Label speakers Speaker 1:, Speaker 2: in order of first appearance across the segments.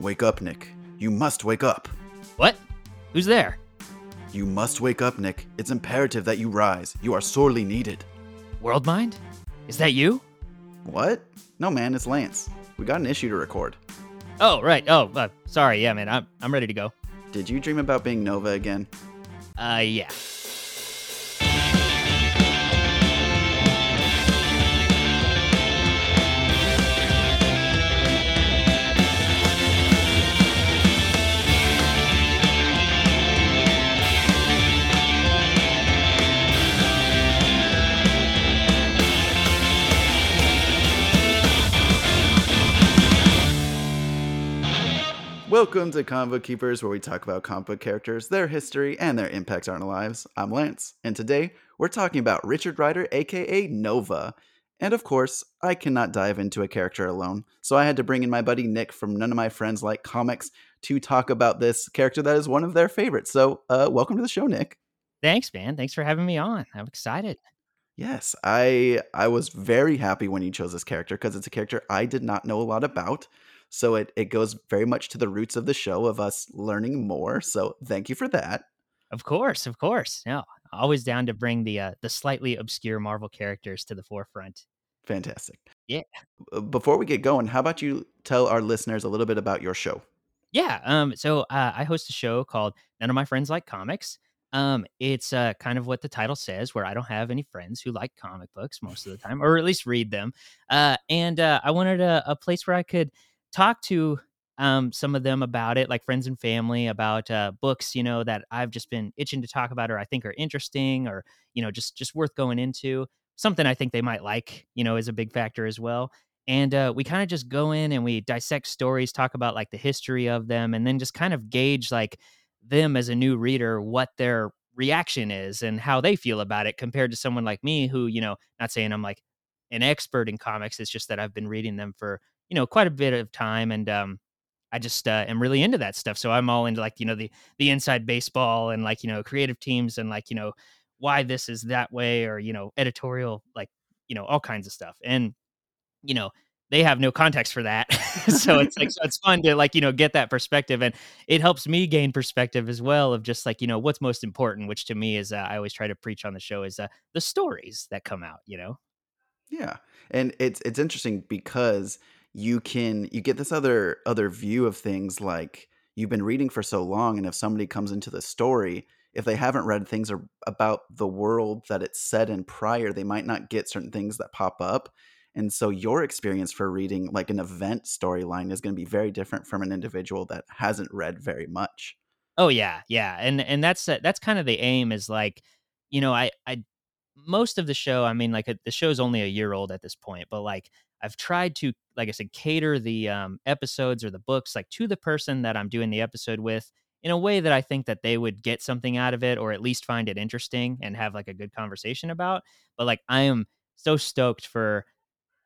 Speaker 1: Wake up, Nick. You must wake up.
Speaker 2: What? Who's there?
Speaker 1: You must wake up, Nick. It's imperative that you rise. You are sorely needed.
Speaker 2: World Mind? Is that you?
Speaker 1: What? No, man, it's Lance. We got an issue to record.
Speaker 2: Oh, right. Oh, uh, sorry. Yeah, man. I'm, I'm ready to go.
Speaker 1: Did you dream about being Nova again?
Speaker 2: Uh, yeah.
Speaker 1: Welcome to Book Keepers, where we talk about comic book characters, their history, and their impact on our lives. I'm Lance, and today we're talking about Richard Rider, aka Nova. And of course, I cannot dive into a character alone, so I had to bring in my buddy Nick from None of My Friends Like Comics to talk about this character that is one of their favorites. So, uh, welcome to the show, Nick.
Speaker 2: Thanks, man. Thanks for having me on. I'm excited.
Speaker 1: Yes, I I was very happy when you chose this character because it's a character I did not know a lot about. So it, it goes very much to the roots of the show of us learning more. So thank you for that.
Speaker 2: Of course, of course. Yeah, always down to bring the uh, the slightly obscure Marvel characters to the forefront.
Speaker 1: Fantastic.
Speaker 2: Yeah.
Speaker 1: Before we get going, how about you tell our listeners a little bit about your show?
Speaker 2: Yeah. Um. So uh, I host a show called None of My Friends Like Comics. Um, it's uh, kind of what the title says, where I don't have any friends who like comic books most of the time, or at least read them. Uh, and uh, I wanted a, a place where I could talk to um, some of them about it, like friends and family, about uh, books, you know, that I've just been itching to talk about or I think are interesting or, you know, just just worth going into. Something I think they might like, you know, is a big factor as well. And uh, we kind of just go in and we dissect stories, talk about like the history of them, and then just kind of gauge like them as a new reader, what their reaction is and how they feel about it compared to someone like me who, you know, not saying I'm like an expert in comics, it's just that I've been reading them for you know quite a bit of time and um I just uh, am really into that stuff. So I'm all into like you know the the inside baseball and like you know creative teams and like you know why this is that way or you know editorial like you know all kinds of stuff. And you know they have no context for that, so it's like so it's fun to like you know get that perspective and it helps me gain perspective as well of just like you know what's most important, which to me is uh, I always try to preach on the show is uh, the stories that come out. You know.
Speaker 1: Yeah, and it's it's interesting because you can you get this other other view of things like you've been reading for so long and if somebody comes into the story if they haven't read things about the world that it's set in prior they might not get certain things that pop up. And so your experience for reading like an event storyline is going to be very different from an individual that hasn't read very much.
Speaker 2: Oh yeah yeah and and that's uh, that's kind of the aim is like you know i i most of the show i mean like the show's only a year old at this point but like I've tried to, like I said, cater the um, episodes or the books like to the person that I'm doing the episode with in a way that I think that they would get something out of it or at least find it interesting and have like a good conversation about. But like I am so stoked for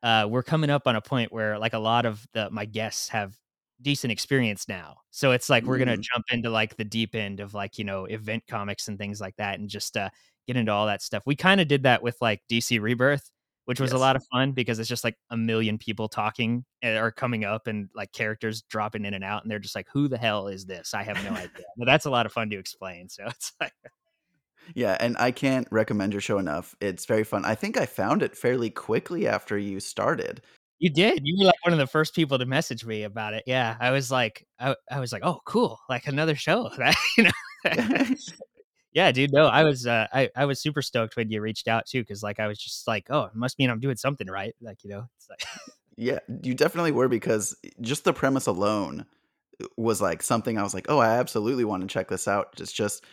Speaker 2: uh we're coming up on a point where like a lot of the my guests have decent experience now. So it's like we're going to mm. jump into like the deep end of like, you know, event comics and things like that and just uh get into all that stuff. We kind of did that with like DC Rebirth which was yes. a lot of fun because it's just like a million people talking eh, or coming up and like characters dropping in and out and they're just like who the hell is this? I have no idea. But that's a lot of fun to explain so it's like
Speaker 1: yeah and i can't recommend your show enough it's very fun i think i found it fairly quickly after you started.
Speaker 2: You did you were like one of the first people to message me about it yeah i was like i, I was like oh cool like another show that you know yeah, dude. No, I was uh, I I was super stoked when you reached out too, because like I was just like, oh, it must mean I'm doing something right. Like you know, it's like
Speaker 1: yeah, you definitely were because just the premise alone uh, was like something I was like, oh, I absolutely want to check this out. It's just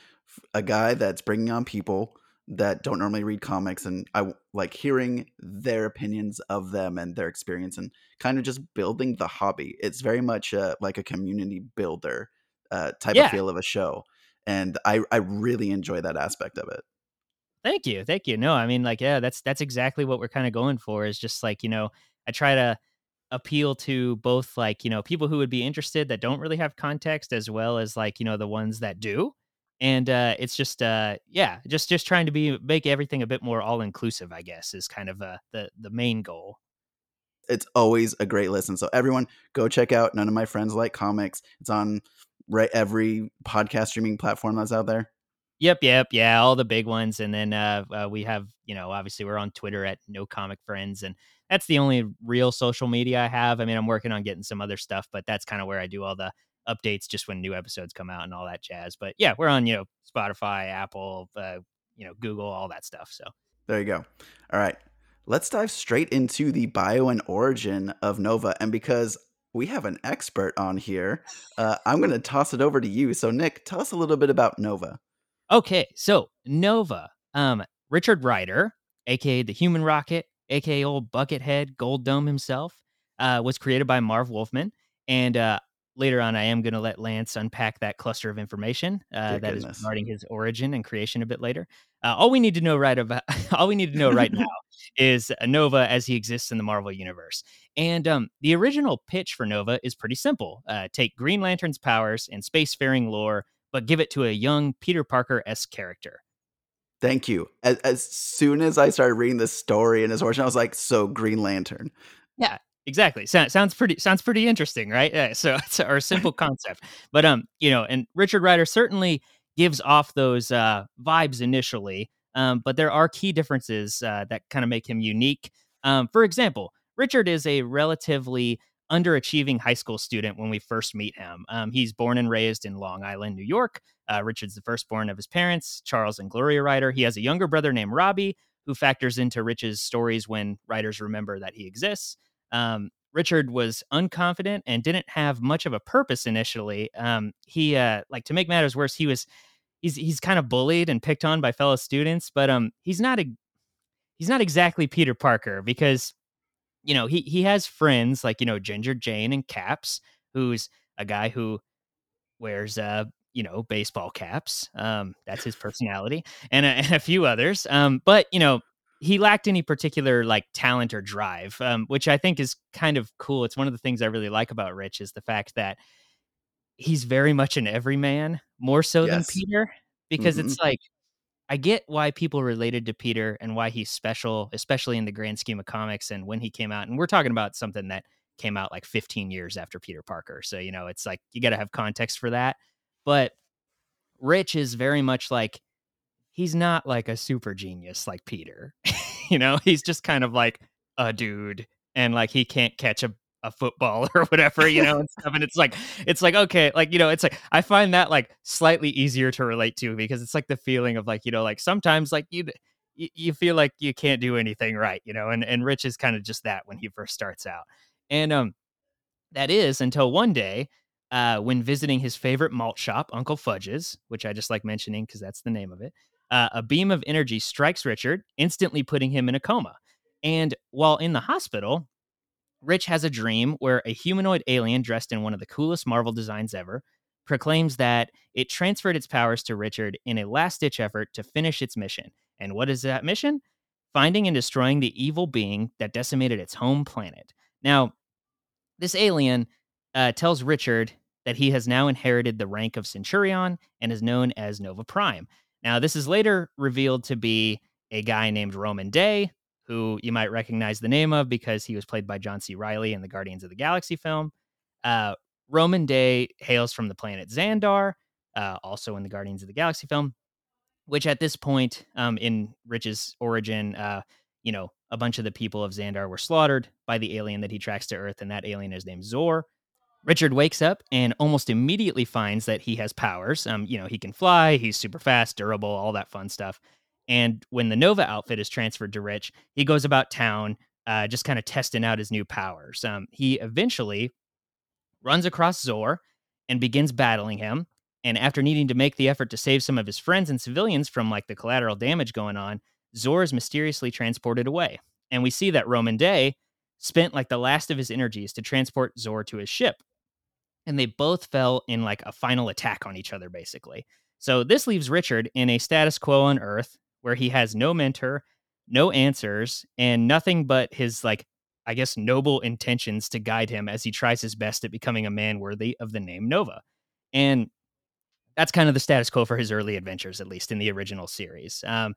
Speaker 1: a guy that's bringing on people that don't normally read comics and I like hearing their opinions of them and their experience and kind of just building the hobby. It's very much uh, like a community builder uh, type yeah. of feel of a show and I I really enjoy that aspect of it.
Speaker 2: Thank you, thank you. No, I mean like yeah, that's that's exactly what we're kind of going for. Is just like you know I try to appeal to both like you know people who would be interested that don't really have context as well as like you know the ones that do and uh it's just uh yeah just just trying to be make everything a bit more all inclusive i guess is kind of uh the the main goal
Speaker 1: it's always a great listen. So everyone go check out None of My Friends Like Comics. It's on right every podcast streaming platform that's out there.
Speaker 2: Yep, yep, yeah, all the big ones, and then uh, uh, we have, you know, obviously we're on Twitter at No Comic Friends, and that's the only real social media I have. I mean, I'm working on getting some other stuff, but that's kind of where I do all the updates just when new episodes come out and all that jazz. But yeah, we're on, you know, Spotify, Apple, uh, you know, Google, all that stuff. So
Speaker 1: there you go. All right, let's dive straight into the bio and origin of Nova, and because we have an expert on here, uh, I'm going to toss it over to you. So, Nick, tell us a little bit about Nova.
Speaker 2: Okay, so Nova, um, Richard Rider, aka the Human Rocket, aka old Buckethead Gold Dome himself, uh, was created by Marv Wolfman, and uh, later on, I am going to let Lance unpack that cluster of information uh, that goodness. is regarding his origin and creation a bit later. Uh, all we need to know right about all we need to know right now is Nova as he exists in the Marvel universe. And um, the original pitch for Nova is pretty simple: uh, take Green Lantern's powers and spacefaring lore but give it to a young Peter Parker s character.
Speaker 1: Thank you. As, as soon as I started reading this story and his origin, I was like, "So Green Lantern."
Speaker 2: Yeah, exactly. So, sounds pretty sounds pretty interesting, right? Yeah, so it's a, simple concept, but um, you know, and Richard Rider certainly gives off those uh, vibes initially, um, but there are key differences uh, that kind of make him unique. Um, for example, Richard is a relatively underachieving high school student when we first meet him. Um, he's born and raised in Long Island, New York. Uh, Richard's the firstborn of his parents, Charles and Gloria Rider. He has a younger brother named Robbie, who factors into Rich's stories when writers remember that he exists. Um, Richard was unconfident and didn't have much of a purpose initially. Um, he, uh, like, to make matters worse, he was he's he's kind of bullied and picked on by fellow students, but um, he's not a he's not exactly Peter Parker because you know, he he has friends like, you know, Ginger Jaye and Caps, who's a guy who wears uh, you know, baseball caps. Um, that's his personality, and a, and a few others. Um, but you know, he lacked any particular like talent or drive, um, which I think is kind of cool. It's one of the things I really like about Rich is the fact that he's very much an everyman, more so yes. than Peter, because mm-hmm. it's like I get why people related to Peter and why he's special, especially in the grand scheme of comics and when he came out. And we're talking about something that came out like 15 years after Peter Parker. So, you know, it's like you got to have context for that. But Rich is very much like he's not like a super genius like Peter. you know, he's just kind of like a dude and like he can't catch a a football or whatever, you know, and stuff. And it's like, it's like, okay, like, you know, it's like, I find that like slightly easier to relate to because it's like the feeling of like, you know, like sometimes like you, you feel like you can't do anything right, you know, and, and Rich is kind of just that when he first starts out. And, um, that is until one day, uh, when visiting his favorite malt shop, Uncle Fudge's, which I just like mentioning because that's the name of it, uh, a beam of energy strikes Richard, instantly putting him in a coma. And while in the hospital, Rich has a dream where a humanoid alien dressed in one of the coolest Marvel designs ever proclaims that it transferred its powers to Richard in a last ditch effort to finish its mission. And what is that mission? Finding and destroying the evil being that decimated its home planet. Now, this alien uh, tells Richard that he has now inherited the rank of Centurion and is known as Nova Prime. Now, this is later revealed to be a guy named Rhomann Dey, who you might recognize the name of because he was played by John C. Reilly in the Guardians of the Galaxy film. Uh, Rhomann Dey hails from the planet Xandar, uh, also in the Guardians of the Galaxy film, which at this point um, in Rich's origin, uh, you know, a bunch of the people of Xandar were slaughtered by the alien that he tracks to Earth, and that alien is named Zorr. Richard wakes up and almost immediately finds that he has powers. Um, you know, he can fly, he's super fast, durable, all that fun stuff. And when the Nova outfit is transferred to Rich, he goes about town uh, just kind of testing out his new powers. Um, he eventually runs across Zorr and begins battling him. And after needing to make the effort to save some of his friends and civilians from like the collateral damage going on, Zorr is mysteriously transported away. And we see that Rhomann Dey spent like the last of his energies to transport Zorr to his ship. And they both fell in like a final attack on each other, basically. So this leaves Richard in a status quo on Earth, where he has no mentor, no answers, and nothing but his like I guess noble intentions to guide him as he tries his best at becoming a man worthy of the name Nova. And that's kind of the status quo for his early adventures, at least in the original series. Um,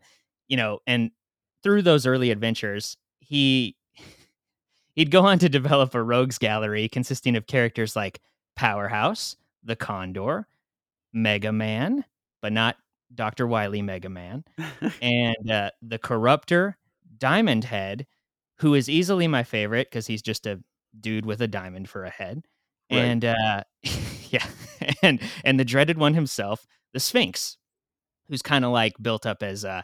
Speaker 2: you know, and through those early adventures, he he'd go on to develop a rogues gallery consisting of characters like Powerhouse, the Condor, Mega Man, but not Dr. Wily Mega Man, and uh, the Corruptor, Diamond Head, who is easily my favorite because he's just a dude with a diamond for a head,
Speaker 1: Right.
Speaker 2: and uh, yeah, and and the dreaded one himself, the Sphinx, who's kind of like built up as uh,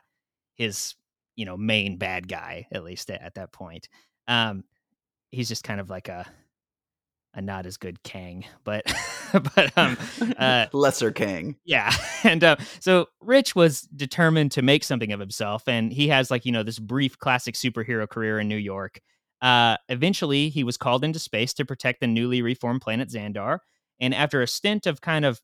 Speaker 2: his you know main bad guy at least at, at that point. Um, he's just kind of like a a not as good Kang, but but um uh
Speaker 1: Lesser Kang.
Speaker 2: yeah, and uh, so Rich was determined to make something of himself, and he has like you know this brief classic superhero career in New York. Uh, eventually, he was called into space to protect the newly reformed planet Xandar, and after a stint of kind of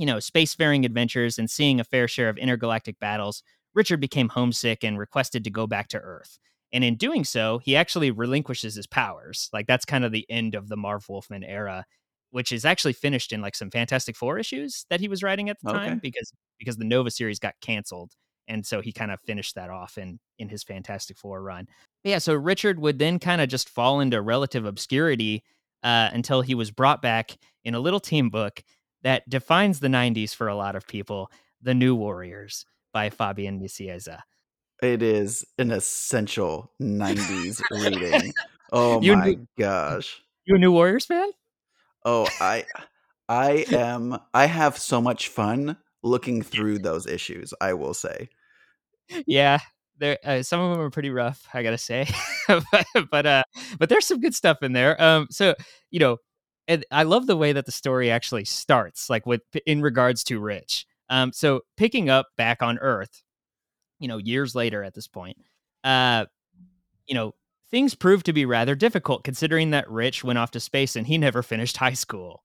Speaker 2: you know, spacefaring adventures and seeing a fair share of intergalactic battles, Richard became homesick and requested to go back to Earth. And in doing so, he actually relinquishes his powers. Like that's kind of the end of the Marv Wolfman era, which is actually finished in like some Fantastic Four issues that he was writing at the time
Speaker 1: Okay.
Speaker 2: because because the Nova series got canceled. And so he kind of finished that off in in his Fantastic Four run. But yeah, so Richard would then kind of just fall into relative obscurity uh, until he was brought back in a little team book that defines the 90s for a lot of people The New Warriors by Fabian Nicieza.
Speaker 1: It is an essential 90s reading. Oh
Speaker 2: You
Speaker 1: my gosh.
Speaker 2: you a New Warriors fan?
Speaker 1: Oh, I I am I have so much fun looking through those issues, I will say.
Speaker 2: Yeah, there uh, some of them are pretty rough, I gotta say, but but uh, but there's some good stuff in there. Um, so you know, and I love the way that the story actually starts, like with in regards to Rich. Um, so picking up back on Earth, you know, years later at this point, uh, you know, things proved to be rather difficult considering that Rich went off to space and he never finished high school.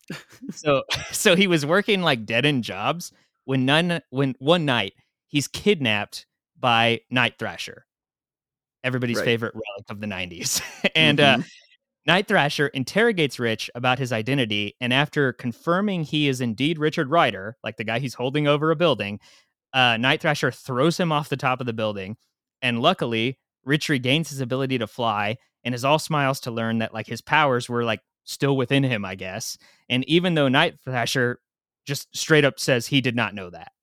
Speaker 2: So so he was working like dead end jobs when none when one night he's kidnapped by Night Thrasher, everybody's
Speaker 1: Right.
Speaker 2: favorite relic of the 90s. and uh
Speaker 1: Mhm.
Speaker 2: Night Thrasher interrogates Rich about his identity, and after confirming he is indeed Richard Rider, like the guy he's holding over a building, uh, Night Thrasher throws him off the top of the building. And luckily, Rich regains his ability to fly and is all smiles to learn that like his powers were like still within him, I guess. And even though Night Thrasher just straight up says he did not know that,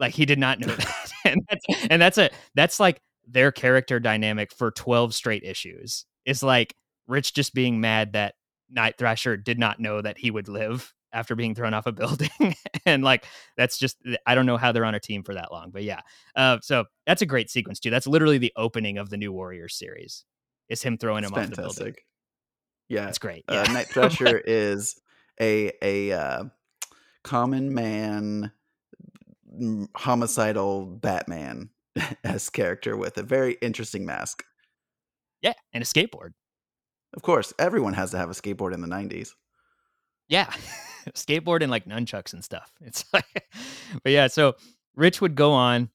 Speaker 2: like he did not know that, and that's and that's a that's like their character dynamic for twelve straight issues. Is like Rich just being mad that Night Thrasher did not know that he would live after being thrown off a building. and like that's just I don't know how they're on a team for that long. But yeah. Uh, so that's a great sequence too. That's literally the opening of the new Warriors series. Is him throwing
Speaker 1: It's
Speaker 2: him off the building.
Speaker 1: Yeah.
Speaker 2: It's great.
Speaker 1: Uh, Night Thrasher is a a uh, common man, homicidal Batman s character with a very interesting mask.
Speaker 2: yeah. And a skateboard.
Speaker 1: Of course, everyone has to have a skateboard in the 90s.
Speaker 2: Yeah. Skateboard and like nunchucks and stuff. It's like, but yeah, so Rich would go on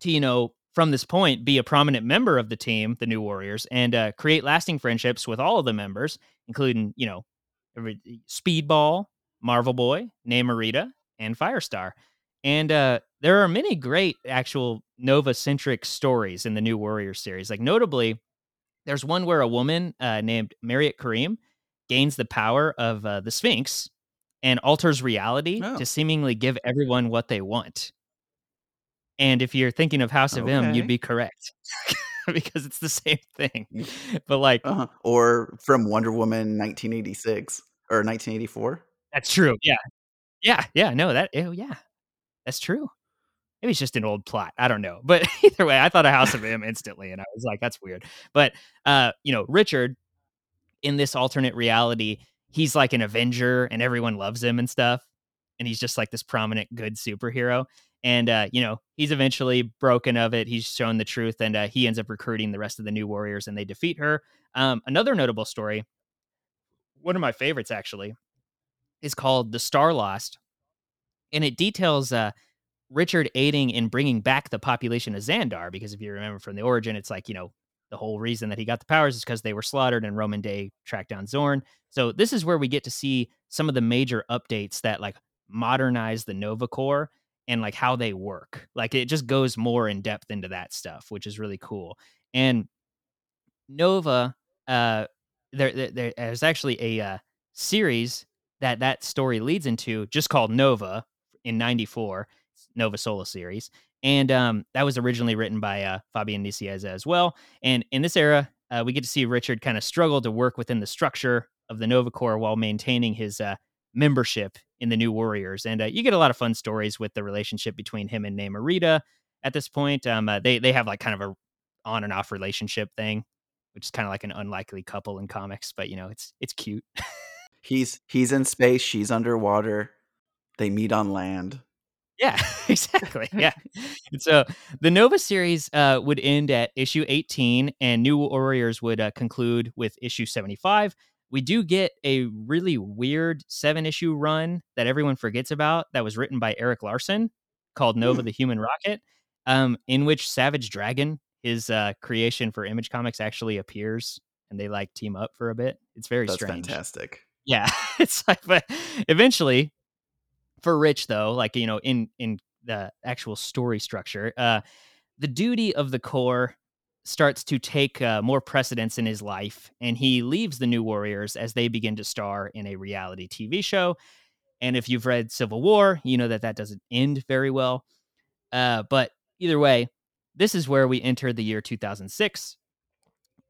Speaker 2: to, you know, from this point, be a prominent member of the team, the New Warriors, and uh, create lasting friendships with all of the members, including, you know, Speedball, Marvel Boy, Namorita, and Firestar. And uh, there are many great actual Nova centric stories in the New Warriors series. Like, notably, there's one where a woman uh, named Mariette Kareem gains the power of uh, the Sphinx and alters reality
Speaker 1: Oh.
Speaker 2: to seemingly give everyone what they want. And if you're thinking of House of M, you'd be correct because it's the same thing. But like,
Speaker 1: Uh-huh. Or from Wonder Woman 1986 or 1984.
Speaker 2: that's true. Yeah. Yeah. Yeah. No, that, oh, yeah, that's true. Maybe it's just an old plot. I don't know. But either way, I thought of House of M instantly and I was like, that's weird. But, uh, you know, Richard in this alternate reality, he's like an Avenger and everyone loves him and stuff. And he's just like this prominent good superhero. And uh, you know, he's eventually broken of it. He's shown the truth, and uh, he ends up recruiting the rest of the new warriors, and they defeat her. Um, another notable story, one of my favorites actually, is called "The Star Lost," and it details uh, Richard aiding in bringing back the population of Xandar. Because if you remember from the origin, it's like you know the whole reason that he got the powers is because they were slaughtered, and Rhomann Dey tracked down Zorr. So this is where we get to see some of the major updates that like modernize the Nova Corps and like how they work. Like it just goes more in depth into that stuff, which is really cool. And Nova uh, there, there there- there's actually a uh, series that that story leads into, just called Nova in '94, Nova Solo series, and um, that was originally written by uh, Fabian Nicieza as well. And in this era, uh, we get to see Richard kind of struggle to work within the structure of the Nova Corps while maintaining his uh, membership in the New Warriors. And uh, you get a lot of fun stories with the relationship between him and Namorita. At this point, um, uh, they they have like kind of a on and off relationship thing, which is kind of like an unlikely couple in comics, but you know it's it's cute.
Speaker 1: He's he's in space, she's underwater. They meet on land.
Speaker 2: Yeah, exactly. Yeah. And so the Nova series uh, would end at issue 18, and New Warriors would uh, conclude with issue 75. We do get a really weird seven issue run that everyone forgets about that was written by Erik Larsen called Nova
Speaker 1: Hmm.
Speaker 2: the Human Rocket, um, in which Savage Dragon, his uh, creation for Image Comics, actually appears and they like team up for a bit. It's very
Speaker 1: That's
Speaker 2: strange.
Speaker 1: fantastic.
Speaker 2: Yeah, it's like, but eventually, for Rich though, like you know, in in the actual story structure, uh, the duty of the Corps starts to take uh, more precedence in his life, and he leaves the New Warriors as they begin to star in a reality TV show. And if you've read Civil War, you know that that doesn't end very well. Uh, but either way, this is where we enter the year 2006.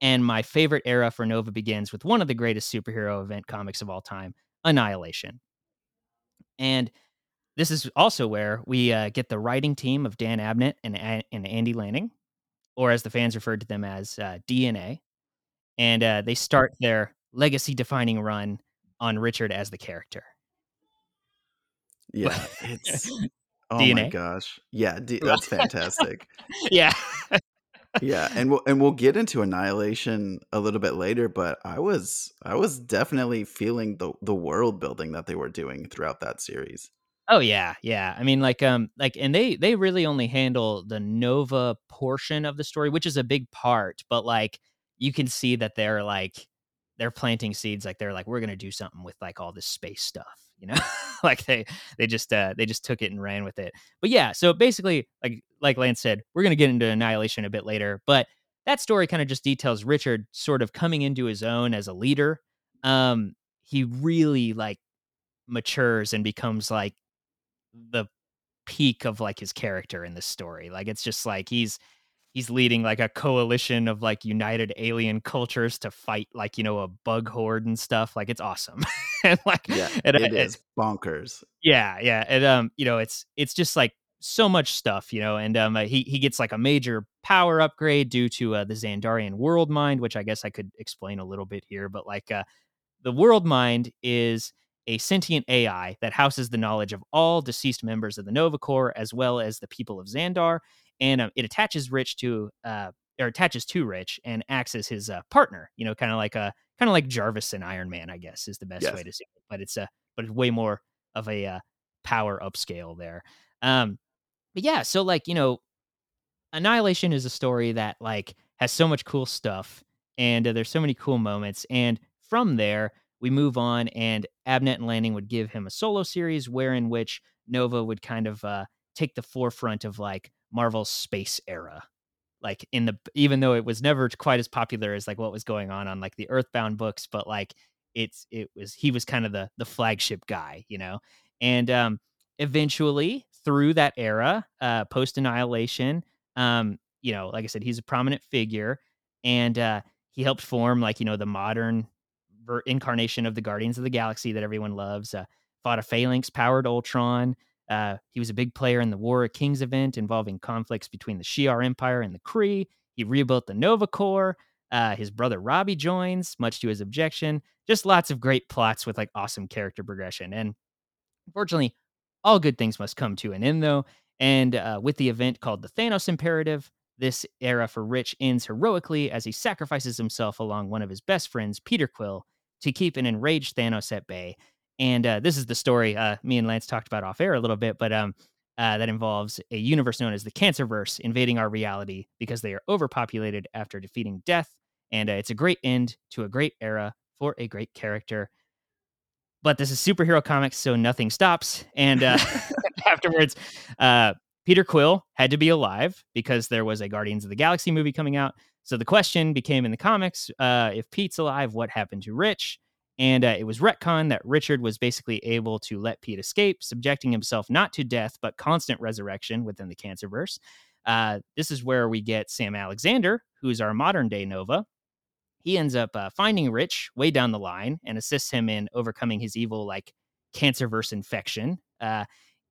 Speaker 2: And my favorite era for Nova begins with one of the greatest superhero event comics of all time, Annihilation. And this is also where we uh, get the writing team of Dan Abnett and, and Andy Lanning, or as the fans referred to them as uh, DNA. And uh, they start their legacy defining run on Richard as the character.
Speaker 1: Yeah, it's oh my
Speaker 2: DNA?
Speaker 1: gosh. Yeah, D- that's fantastic.
Speaker 2: yeah.
Speaker 1: yeah, and we'll and we'll get into Annihilation a little bit later, but I was I was definitely feeling the the world building that they were doing throughout that series.
Speaker 2: Oh yeah, yeah. I mean, like, um, like, and they they really only handle the Nova portion of the story, which is a big part. But like, you can see that they're like, they're planting seeds. Like, they're like, we're gonna do something with like all this space stuff, you know? like they they just uh they just took it and ran with it. But yeah, so basically, like like Lance said, we're gonna get into Annihilation a bit later, but that story kind of just details Richard sort of coming into his own as a leader. Um, he really like matures and becomes like the peak of like his character in this story. Like it's just like he's he's leading like a coalition of like united alien cultures to fight like you know a bug horde and stuff. Like it's awesome. and like
Speaker 1: Yeah,
Speaker 2: and,
Speaker 1: it
Speaker 2: uh,
Speaker 1: is bonkers.
Speaker 2: yeah, yeah, and um, you know, it's it's just like so much stuff, you know, and um, uh, he he gets like a major power upgrade due to uh, the Xandarian world mind, which I guess I could explain a little bit here, but like uh, the world mind is a sentient AI that houses the knowledge of all deceased members of the Nova Corps as well as the people of Xandar, and um, it attaches Rich to uh, or attaches to Rich and acts as his uh, partner. You know, kind of like a kind of like Jarvis and Iron Man, I guess is the best
Speaker 1: Yes.
Speaker 2: way to say it. But it's a but it's way more of a uh, power upscale there. Um, but yeah, so like you know, Annihilation is a story that like has so much cool stuff, and uh, there's so many cool moments, and from there we move on, and Abnett and Lanning would give him a solo series wherein which Nova would kind of uh, take the forefront of like Marvel's space era. Like in the even though it was never quite as popular as like what was going on on like the earthbound books but like it's it was he was kind of the the flagship guy you know? And um eventually through that era uh post annihilation um you know like i said he's a prominent figure and uh he helped form like you know the modern ver- incarnation of the guardians of the galaxy that everyone loves uh fought a phalanx powered ultron uh, he was a big player in the War of Kings event involving conflicts between the Shi'ar Empire and the Kree. He rebuilt the Nova Corps. Uh, his brother Robbie joins, much to his objection. Just lots of great plots with like awesome character progression. And unfortunately, all good things must come to an end, though. And uh, with the event called the Thanos Imperative, this era for Rich ends heroically as he sacrifices himself along one of his best friends, Peter Quill, to keep an enraged Thanos at bay. And uh, this is the story uh, me and Lance talked about off air a little bit, but um, uh, that involves a universe known as the Cancerverse invading our reality because they are overpopulated after defeating death. And uh, it's a great end to a great era for a great character. But this is superhero comics, so nothing stops. And uh, afterwards, uh, Peter Quill had to be alive because there was a Guardians of the Galaxy movie coming out. So the question became in the comics uh, if Pete's alive, what happened to Rich? And uh, it was retcon that Richard was basically able to let Pete escape, subjecting himself not to death, but constant resurrection within the Cancerverse. Uh, this is where we get Sam Alexander, who's our modern day Nova. He ends up uh, finding Rich way down the line and assists him in overcoming his evil, like, Cancerverse infection uh,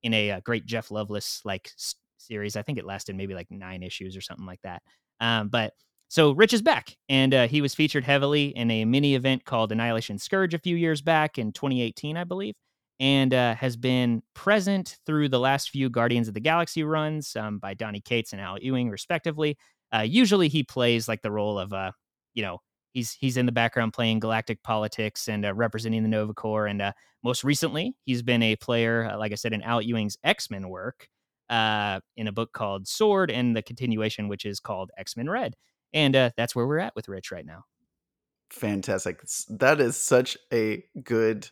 Speaker 2: in a, a, uh, great Jeff Loveness like s- series. I think it lasted maybe like nine issues or something like that. Um, but so Rich is back, and uh, he was featured heavily in a mini event called Annihilation Scourge a few years back in 2018, I believe, and uh, has been present through the last few Guardians of the Galaxy runs um, by Donny Cates and Al Ewing, respectively. Uh, usually, he plays like the role of, uh, you know, he's he's in the background playing galactic politics and uh, representing the Nova Corps. And uh, most recently, he's been a player, uh, like I said, in Al Ewing's X Men work in a book called Sword, and the continuation, which is called X Men Red. And uh, that's where we're at with Rich right now.
Speaker 1: Fantastic. That is such a good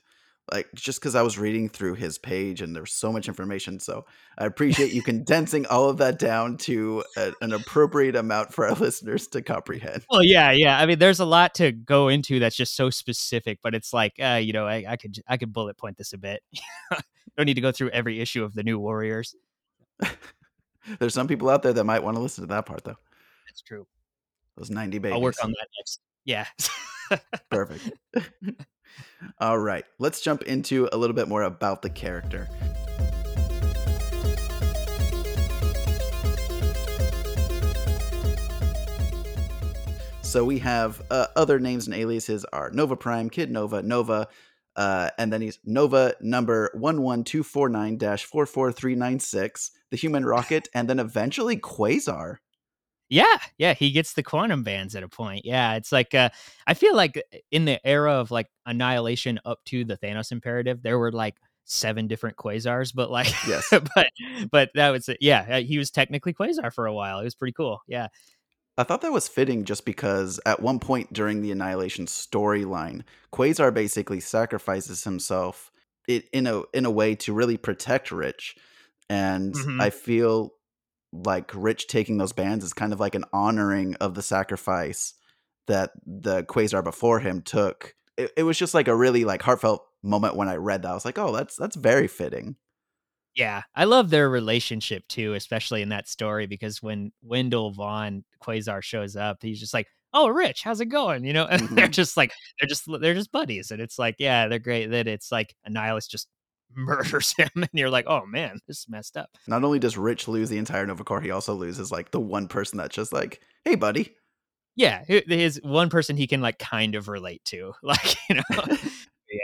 Speaker 1: like just because I was reading through his page and there's so much information. So I appreciate you condensing all of that down to a, an appropriate amount for our listeners to comprehend.
Speaker 2: Well, yeah, yeah. I mean, there's a lot to go into that's just so specific, but it's like, uh, you know, I, I could I could bullet point this a bit. Don't need to go through every issue of the New Warriors.
Speaker 1: there's some people out there that might want to listen to that part, though.
Speaker 2: That's true.
Speaker 1: Those 90 babies.
Speaker 2: I'll work on that next. Yeah.
Speaker 1: Perfect. All right. Let's jump into a little bit more about the character. So we have uh, other names and aliases are Nova Prime, Kid Nova, Nova, uh, and then he's Nova number 11249 44396, the human rocket, and then eventually Quasar.
Speaker 2: Yeah, yeah, he gets the quantum bands at a point. Yeah, it's like uh, I feel like uh, in the era of like annihilation up to the Thanos imperative, there were like seven different quasars, but like
Speaker 1: yes,
Speaker 2: but but that was yeah, uh, he was technically quasar for a while. It was pretty cool. Yeah.
Speaker 1: I thought that was fitting just because at one point during the Annihilation storyline, Quasar basically sacrifices himself in a in a way to really protect Rich. And mm-hmm. I feel like Rich taking those bands is kind of like an honoring of the sacrifice that the Quasar before him took. It, it was just like a really like heartfelt moment when I read that. I was like, oh, that's that's very fitting.
Speaker 2: Yeah, I love their relationship too, especially in that story because when Wendell Vaughn Quasar shows up, he's just like, "Oh, Rich, how's it going?" You know, and mm-hmm. they're just like they're just they're just buddies, and it's like, yeah, they're great. That it's like Annihilus just murders him and you're like oh man this is messed up.
Speaker 1: Not only does rich lose the entire nova corps he also loses like the one person that's just like hey buddy.
Speaker 2: Yeah his one person he can like kind of relate to like you know?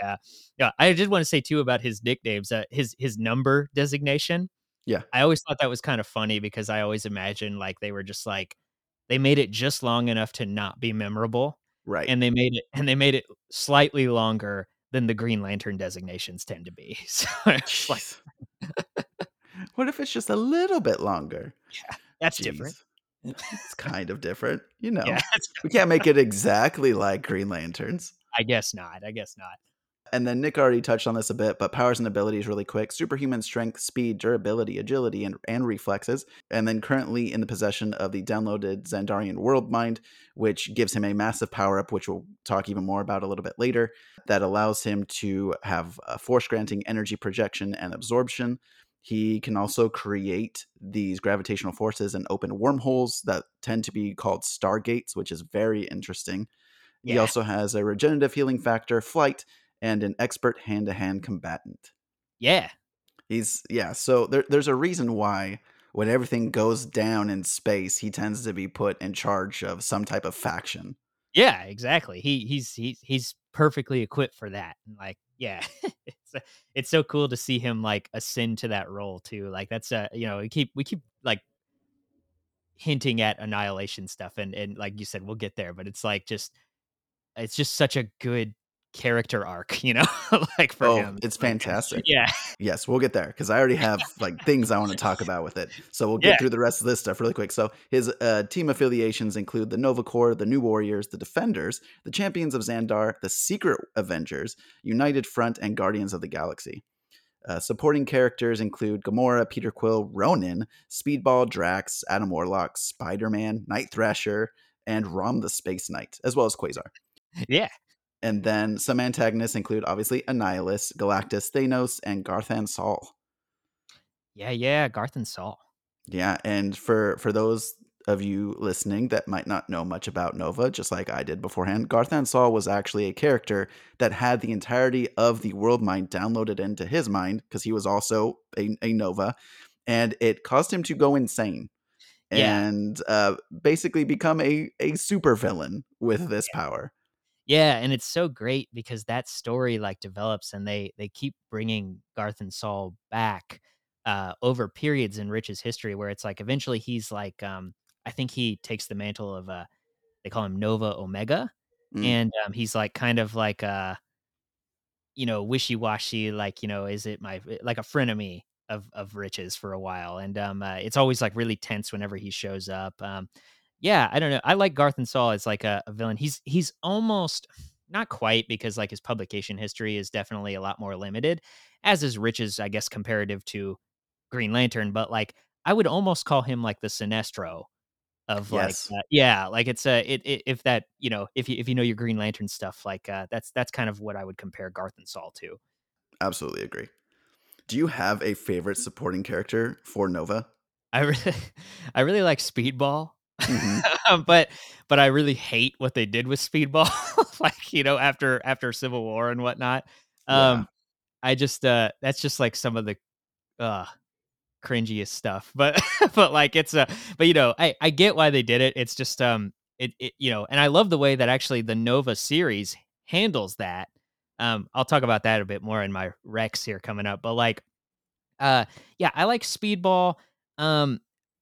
Speaker 2: Yeah. Yeah i did want to say too about his nicknames uh, his his number designation.
Speaker 1: Yeah.
Speaker 2: I always thought that was kind of funny because i always imagined like they were just like they made it just long enough to not be memorable
Speaker 1: right.
Speaker 2: and they made it and they made it slightly longer than the Green Lantern designations tend to be. So like,
Speaker 1: what if it's just a little bit longer?
Speaker 2: Yeah, that's Jeez. different.
Speaker 1: It's kind of different, you know. Yeah, we can't make it exactly like Green Lanterns.
Speaker 2: I guess not. I guess not.
Speaker 1: And then Nick already touched on this a bit, but powers and abilities really quick superhuman strength, speed, durability, agility, and, and reflexes. And then currently in the possession of the downloaded Xandarian World Mind, which gives him a massive power up, which we'll talk even more about a little bit later, that allows him to have a force granting energy projection and absorption. He can also create these gravitational forces and open wormholes that tend to be called stargates, which is very interesting. Yeah. He also has a regenerative healing factor, flight, and an expert hand to hand combatant.
Speaker 2: Yeah.
Speaker 1: He's, yeah. So there, there's a reason why when everything goes down in space, he tends to be put in charge of some type of faction.
Speaker 2: Yeah, exactly. He he's he's he's perfectly equipped for that. Like, yeah, it's uh, it's so cool to see him like ascend to that role too. Like that's a you know we keep we keep like hinting at annihilation stuff and and like you said we'll get there, but it's like just it's just such a good character arc, you know, like for oh, him.
Speaker 1: It's fantastic.
Speaker 2: Yeah.
Speaker 1: Yes, we'll get there because I already have like things I want to talk about with it. So we'll get yeah. through the rest of this stuff really quick. So his uh, team affiliations include the Nova Corps, the New Warriors, the Defenders, the Champions of Xandar, the Secret Avengers, United Front, and Guardians of the Galaxy. Uh, supporting characters include Gamora, Peter Quill, Ronan, Speedball, Drax, Adam Warlock, Spider Man, Night Thrasher, and Rom the Space Knight, as well as Quasar.
Speaker 2: Yeah.
Speaker 1: And then some antagonists include obviously Annihilus, Galactus, Thanos, and Garthan Saal.
Speaker 2: Yeah, yeah, Garthan Saal.
Speaker 1: Yeah, and for for those of you listening that might not know much about Nova, just like I did beforehand, Garthan Saal was actually a character that had the entirety of the world mind downloaded into his mind because he was also a, a Nova, and it caused him to go insane
Speaker 2: Yeah.
Speaker 1: and uh, basically become a a super villain with this power.
Speaker 2: Yeah, and it's so great because that story like develops and they they keep bringing Garthan Saal back uh over periods in Rich's history where it's like eventually he's like um I think he takes the mantle of uh they call him Nova Omega
Speaker 1: Mm,
Speaker 2: and um he's like kind of like uh you know wishy-washy like you know is it my like a frenemy of of riches for a while? and um uh, it's always like really tense whenever he shows up um yeah, I don't know. I like Garthan Saal as like a, a villain. He's he's almost not quite because like his publication history is definitely a lot more limited, as is Rich's, I guess, comparative to Green Lantern. But like, I would almost call him like the Sinestro of like,
Speaker 1: yes,
Speaker 2: uh, yeah, like it's a it, it if that you know if you if you know your Green Lantern stuff, like uh, that's that's kind of what I would compare Garthan Saal to.
Speaker 1: absolutely agree. Do you have a favorite supporting character for Nova?
Speaker 2: I really I really like Speedball.
Speaker 1: Hmm
Speaker 2: Um, but but I really hate what they did with Speedball, like, you know, after after Civil War and whatnot.
Speaker 1: Yeah,
Speaker 2: Um, I just, uh that's just, like, some of the, uh, cringiest stuff, but but, like, it's, a but, you know, I I get why they did it, it's just, um, it it you know, and I love the way that actually the Nova series handles that. Um, I'll talk about that a bit more in my Rex here coming up, but, like, uh, yeah, I like Speedball. Um,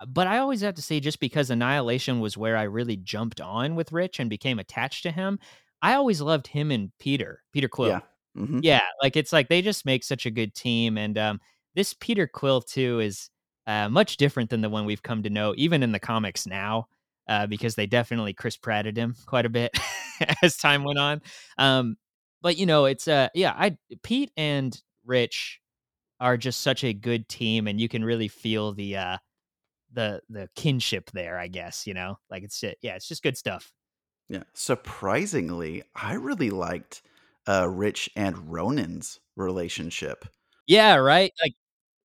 Speaker 2: but I always have to say, just because Annihilation was where I really jumped on with Rich and became attached to him, I always loved him and Peter, Peter
Speaker 1: yeah,
Speaker 2: Quill.
Speaker 1: hmm
Speaker 2: Yeah, like it's like they just make such a good team. And um, this Peter Quill too is uh, much different than the one we've come to know, even in the comics now, uh, because they definitely Chris Pratted him quite a bit as time went on. Um, but you know, it's uh, yeah, I Pete and Rich are just such a good team, and you can really feel the uh the the kinship there. I guess you know, like it's uh, yeah, it's just good stuff.
Speaker 1: yeah. Surprisingly, I really liked uh, Rich and Ronan's relationship.
Speaker 2: Yeah, right. Like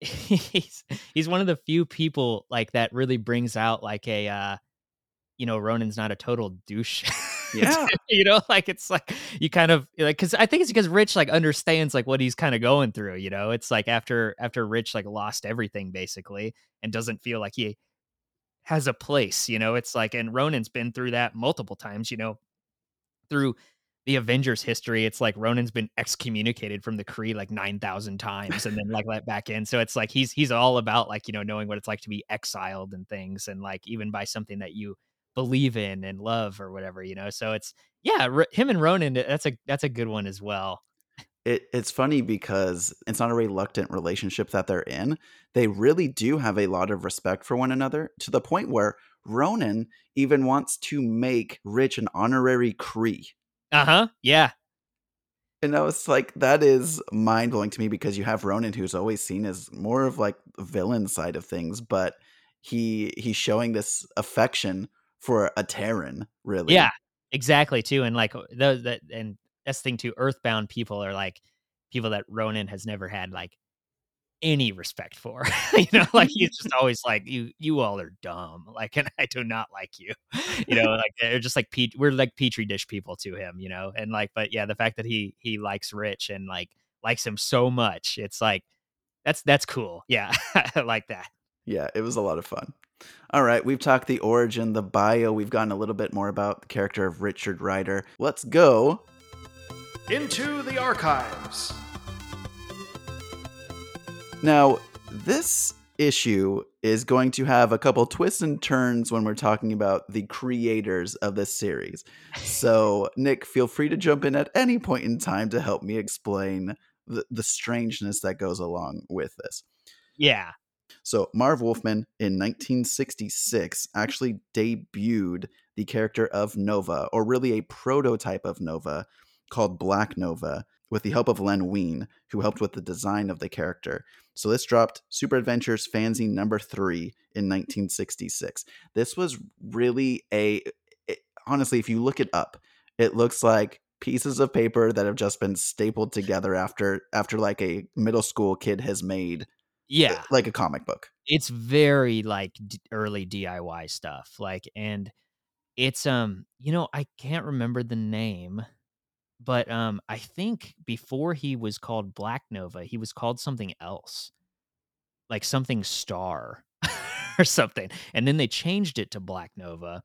Speaker 2: he's he's one of the few people like that really brings out like a uh you know Ronan's not a total douche.
Speaker 1: Yeah,
Speaker 2: you know, like it's like you kind of like because I think it's because Rich like understands like what he's kind of going through. You know, it's like after after Rich like lost everything basically and doesn't feel like he has a place. You know, it's like and Ronan's been through that multiple times. You know, through the Avengers history, it's like Ronan's been excommunicated from the Kree like 9,000 times and then like let back in. So it's like he's he's all about like, you know, knowing what it's like to be exiled and things and like even by something that you believe in and love or whatever, you know. So it's yeah, R- him and Ronan that's a that's a good one as well.
Speaker 1: it, it's funny because it's not a reluctant relationship that they're in. They really do have a lot of respect for one another to the point where Ronan even wants to make Rich an honorary Kree.
Speaker 2: Uh-huh. Yeah.
Speaker 1: And I was like, that is mind blowing to me because you have Ronan, who's always seen as more of like the villain side of things, but he he's showing this affection for a Terran, really. Yeah.
Speaker 2: Exactly too. And like those that and that's the thing too, earthbound people are like people that Ronan has never had like any respect for. you know, like he's just always like, "You you all are dumb." Like, and I do not like you. You know, like they're just like pet we're like petri dish people to him, you know? And like, but yeah, the fact that he he likes Rich and like likes him so much, it's like that's that's cool. Yeah. I like that.
Speaker 1: Yeah, it was a lot of fun. All right, we've talked the origin, the bio, we've gotten a little bit more about the character of Richard Rider. Let's go
Speaker 3: Into the archives.
Speaker 1: Now, this issue is going to have a couple twists and turns when we're talking about the creators of this series. So, Nick, feel free to jump in at any point in time to help me explain the, the strangeness that goes along with this.
Speaker 2: Yeah.
Speaker 1: So, Marv Wolfman in 1966 actually debuted the character of Nova, or really a prototype of Nova called Black Nova, with the help of Len Wein, who helped with the design of the character. So, this dropped Super Adventures Fanzine number three in 1966. This was really a. It, honestly, if you look it up, it looks like pieces of paper that have just been stapled together after after like a middle school kid has made
Speaker 2: yeah,
Speaker 1: like a comic book.
Speaker 2: it's very like d- early DIY stuff. Like, and it's um, you know, I can't remember the name, but um, I think before he was called Black Nova, he was called something else, like something Star or something, and then they changed it to Black Nova.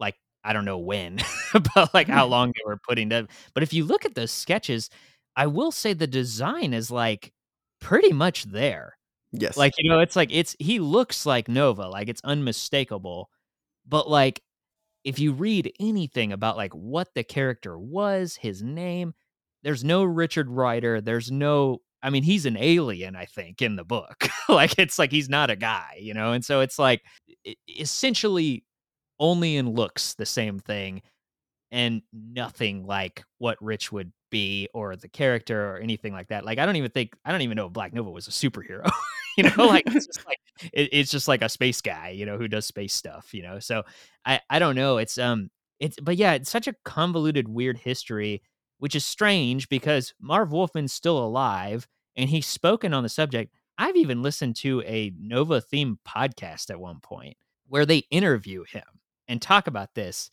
Speaker 2: Like, I don't know when, but like how long they were putting that. But if you look at those sketches, I will say the design is like pretty much there.
Speaker 1: Yes.
Speaker 2: Like, you know, it's like it's he looks like Nova, like it's unmistakable. But like if you read anything about like what the character was, his name, there's no Richard Rider, there's no I mean, he's an alien, I think, in the book. like it's like he's not a guy, you know? And so it's like essentially only in looks the same thing and nothing like what Rich would be or the character or anything like that. Like I don't even think I don't even know if Black Nova was a superhero. you know, like it's just like it, it's just like a space guy, you know, who does space stuff, you know. So I I don't know. It's um it's but yeah, it's such a convoluted weird history, which is strange because Marv Wolfman's still alive and he's spoken on the subject. I've even listened to a Nova themed podcast at one point where they interview him and talk about this.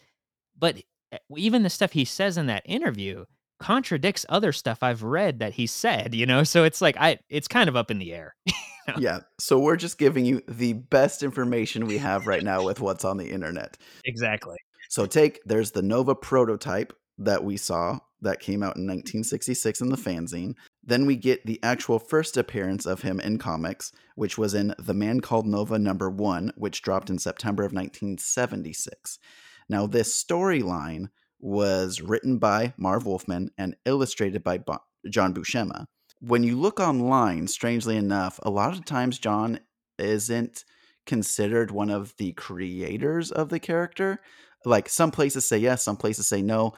Speaker 2: But eh, even the stuff he says in that interview contradicts other stuff I've read that he said, you know? So it's like I it's kind of up in the air.
Speaker 1: yeah. So we're just giving you the best information we have right now with what's on the internet.
Speaker 2: exactly.
Speaker 1: So take there's the Nova prototype that we saw that came out in 1966 in the fanzine. Then we get the actual first appearance of him in comics, which was in The Man Called Nova number 1, which dropped in September of 1976. Now this storyline was written by Marv Wolfman and illustrated by John Buscema. When you look online, strangely enough, a lot of times John isn't considered one of the creators of the character. Like some places say yes, some places say no.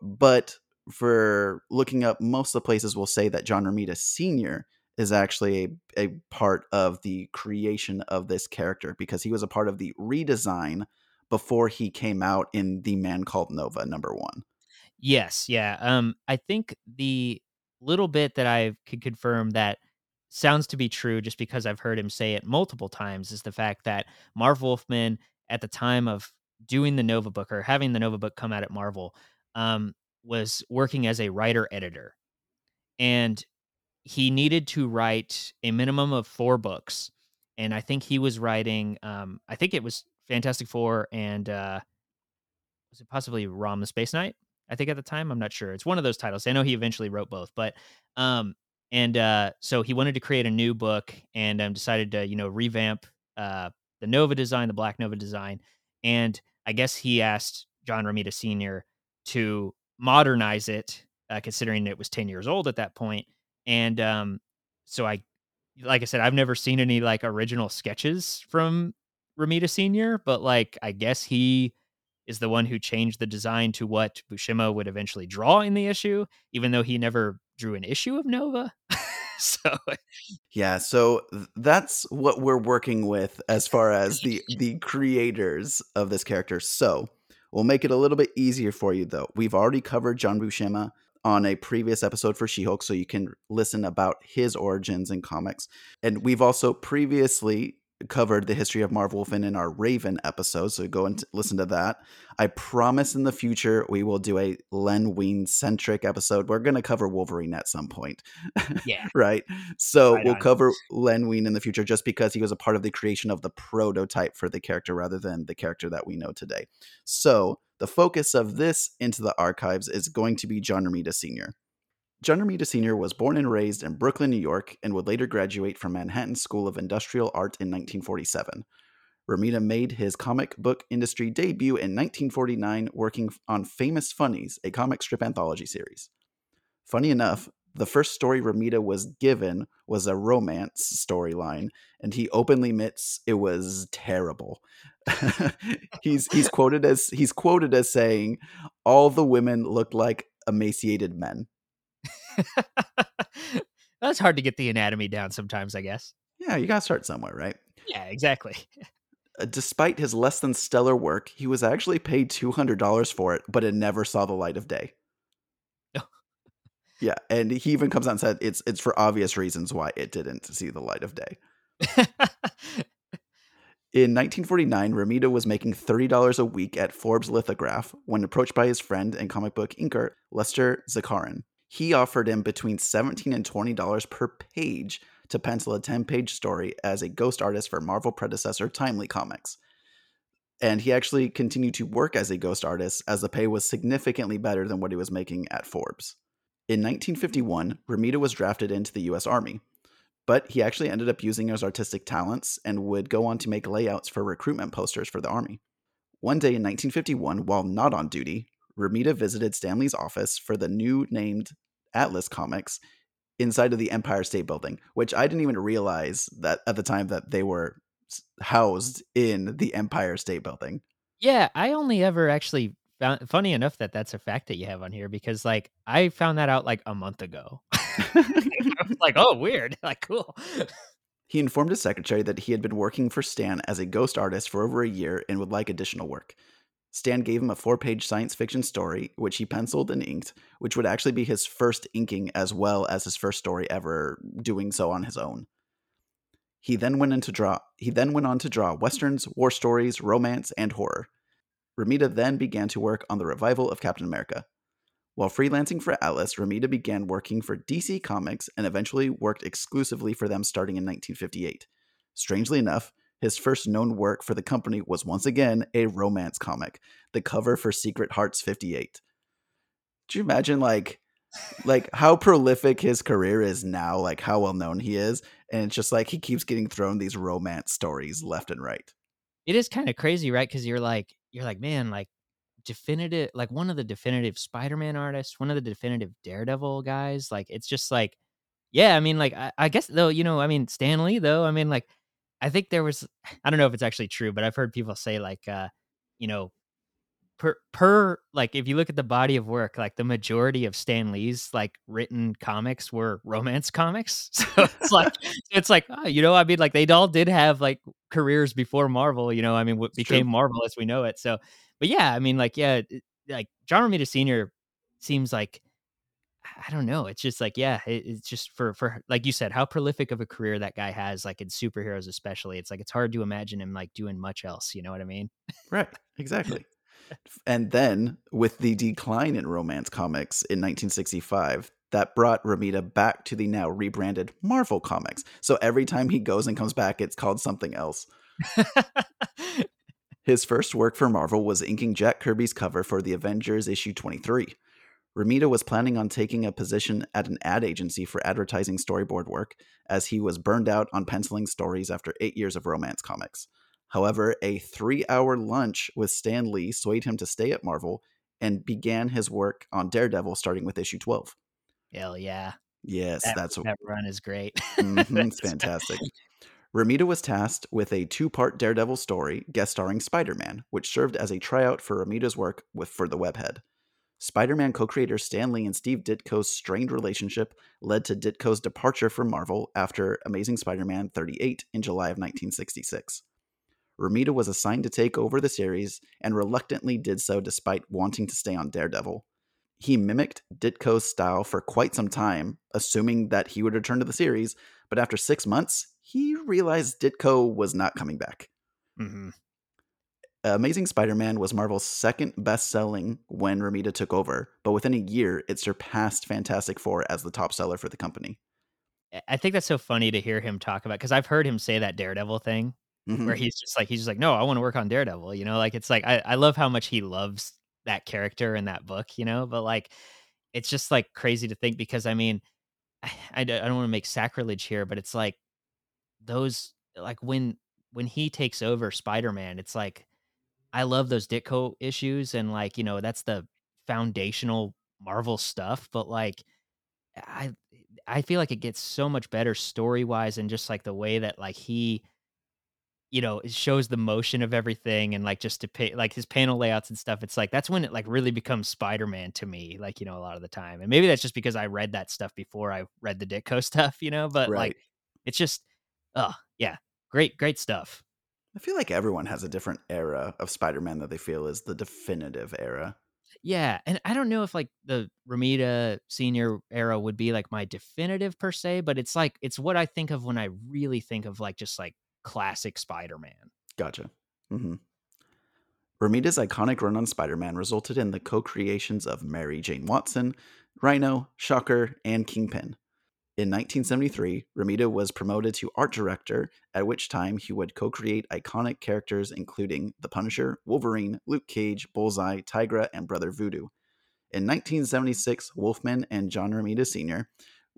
Speaker 1: But for looking up, most of the places will say that John Romita Sr. is actually a, a part of the creation of this character because he was a part of the redesign before he came out in The Man Called Nova number one.
Speaker 2: Yes, yeah. Um I think the little bit that I could confirm that sounds to be true just because I've heard him say it multiple times is the fact that Marv Wolfman at the time of doing the Nova book or having the Nova book come out at Marvel um was working as a writer editor. And he needed to write a minimum of 4 books. And I think he was writing um I think it was Fantastic Four and uh was it possibly Rom the Space Knight? I think at the time, I'm not sure. It's one of those titles. I know he eventually wrote both, but um and uh so he wanted to create a new book and um decided to, you know, revamp uh the Nova design, the Black Nova design, and I guess he asked John Romita Sr. to modernize it uh, considering it was 10 years old at that point. And um so I like I said, I've never seen any like original sketches from Romita Sr., but like I guess he is the one who changed the design to what Buscema would eventually draw in the issue, even though he never drew an issue of Nova. so uh,
Speaker 1: Yeah, so that's what we're working with as far as the the creators of this character. So we'll make it a little bit easier for you though. We've already covered John Buscema on a previous episode for She-Hulk, so you can listen about his origins in comics. And we've also previously covered the history of Marv Wolfman in our Raven episode, so go and listen to that. I promise in the future we will do a Len Wein centric episode. We're going to cover Wolverine at some point,
Speaker 2: yeah.
Speaker 1: right? So
Speaker 2: Right
Speaker 1: we'll
Speaker 2: on.
Speaker 1: cover Len Wein in the future just because he was a part of the creation of the prototype for the character rather than the character that we know today. So the focus of this Into the Archives is going to be John Romita Sr. John Romita Sr. was born and raised in Brooklyn, New York, and would later graduate from Manhattan School of Industrial Art in 1947. Romita made his comic book industry debut in 1949 working on Famous Funnies, a comic strip anthology series. Funny enough, the first story Romita was given was a romance storyline, and he openly admits it was terrible. he's he's quoted as he's quoted as saying, "All the women looked like emaciated men."
Speaker 2: That's hard to get the anatomy down sometimes, I guess.
Speaker 1: Yeah, you gotta start somewhere, right?
Speaker 2: Yeah, exactly.
Speaker 1: Uh, Despite his less than stellar work, he was actually paid $200 for it, but it never saw the light of day. Yeah, and he even comes out and said it's it's for obvious reasons why it didn't see the light of day. In 1949, Romita was making $30 a week at Forbes Lithograph when approached by his friend and comic book inker, Lester Zakarin. He offered him between 17 and $20 per page to pencil a 10 page story as a ghost artist for Marvel predecessor Timely Comics. And he actually continued to work as a ghost artist as the pay was significantly better than what he was making at Forbes. In 1951, Romita was drafted into the US Army but he actually ended up using his artistic talents and would go on to make layouts for recruitment posters for the army. One day in 1951, while not on duty, Romita visited Stan Lee's office for the new named Atlas Comics inside of the Empire State Building, which I didn't even realize that at the time that they were housed in the Empire State Building.
Speaker 2: yeah, I only ever actually found funny enough that that's a fact that you have on here because like I found that out like a month ago. I was like, oh, weird. Like, cool.
Speaker 1: He informed his secretary that he had been working for Stan as a ghost artist for over a year and would like additional work. Stan gave him a four page science fiction story, which he penciled and inked, which would actually be his first inking as well as his first story ever doing so on his own. He then went into draw he then went on to draw westerns, war stories, romance, and horror. Romita then began to work on the revival of Captain America. While freelancing for Atlas, Romita began working for DC Comics and eventually worked exclusively for them starting in 1958. Strangely enough, his first known work for the company was once again a romance comic, the cover for Secret Hearts 58. Do you imagine like like how prolific his career is now, like how well known he is, and it's just like he keeps getting thrown these romance stories left and right.
Speaker 2: It is kind of crazy, right? Because you're like, you're like, man, like definitive, like one of the definitive Spider-Man artists, one of the definitive Daredevil guys. Like, it's just like, yeah, I mean, like, I, I guess though, you know, I mean, Stan Lee though, I mean, like, I think there was, I don't know if it's actually true, but I've heard people say like, uh, you know, per per like if you look at the body of work, like the majority of Stan Lee's like written comics were romance comics. So it's like it's like oh, you know, I mean, like they all did have like careers before Marvel. You know, I mean, what
Speaker 1: It's true.
Speaker 2: became Marvel as we know it. So, but yeah, I mean, like yeah, like John Romita Sr. seems like I don't know. It's just like, yeah, it, it's just for for like you said, how prolific of a career that guy has, like in superheroes especially. It's like it's hard to imagine him like doing much else. You know what I mean?
Speaker 1: Right, exactly. and then, with the decline in romance comics in 1965, that brought Romita back to the now rebranded Marvel Comics. So every time he goes and comes back, it's called something else. His first work for Marvel was inking Jack Kirby's cover for the Avengers issue 23. Romita was planning on taking a position at an ad agency for advertising storyboard work, as he was burned out on penciling stories after eight years of romance comics. However, a three hour lunch with Stan Lee swayed him to stay at Marvel and began his work on Daredevil starting with issue 12.
Speaker 2: Hell yeah,
Speaker 1: Yes,
Speaker 2: that,
Speaker 1: that's
Speaker 2: that run is great.
Speaker 1: Mhm, it's
Speaker 2: That's-
Speaker 1: fantastic. Romita was tasked with a two-part Daredevil story guest starring Spider-Man, which served as a tryout for Romita's work with for the webhead. Spider-Man co-creators Stan Lee and Steve Ditko's strained relationship led to Ditko's departure from Marvel after Amazing Spider-Man 38 in July of 1966. Romita was assigned to take over the series and reluctantly did so despite wanting to stay on Daredevil. He mimicked Ditko's style for quite some time, assuming that he would return to the series, but after six months, he realized Ditko was not coming back.
Speaker 2: Mhm.
Speaker 1: Amazing Spider Man was Marvel's second best selling when Romita took over, but within a year, it surpassed Fantastic Four as the top seller for the company.
Speaker 2: I- I think that's so funny to hear him talk about because I've heard him say that Daredevil thing
Speaker 1: Mhm.
Speaker 2: where he's just like he's just like, no, I want to work on Daredevil. You know, like it's like I, I love how much he loves that character in that book. You know, but like it's just like crazy to think because I mean, I, I don't want to make sacrilege here, but it's like those like when when he takes over Spider-Man, it's like I love those Ditko issues and like, you know, that's the foundational Marvel stuff, but like I I feel like it gets so much better story-wise and just like the way that like he you know, it shows the motion of everything and like just to pay like his panel layouts and stuff. It's like that's when it like really becomes Spider-Man to me, like, you know, a lot of the time. And maybe that's just because I read that stuff before I read the Ditko stuff, you know, but
Speaker 1: Right.
Speaker 2: like it's just oh, yeah. Great, great stuff.
Speaker 1: I feel like everyone has a different era of Spider-Man that they feel is the definitive era.
Speaker 2: Yeah, and I don't know if like the Romita senior era would be like my definitive per se, but it's like it's what I think of when I really think of like just like classic Spider-Man.
Speaker 1: Gotcha. hmm Romita's iconic run on Spider Man resulted in the co creations of Mary Jane Watson, Rhino, Shocker, and Kingpin. In 1973, Romita was promoted to art director, at which time he would co create iconic characters including The Punisher, Wolverine, Luke Cage, Bullseye, Tigra, and Brother Voodoo. In 1976, Wolfman and John Romita Sr.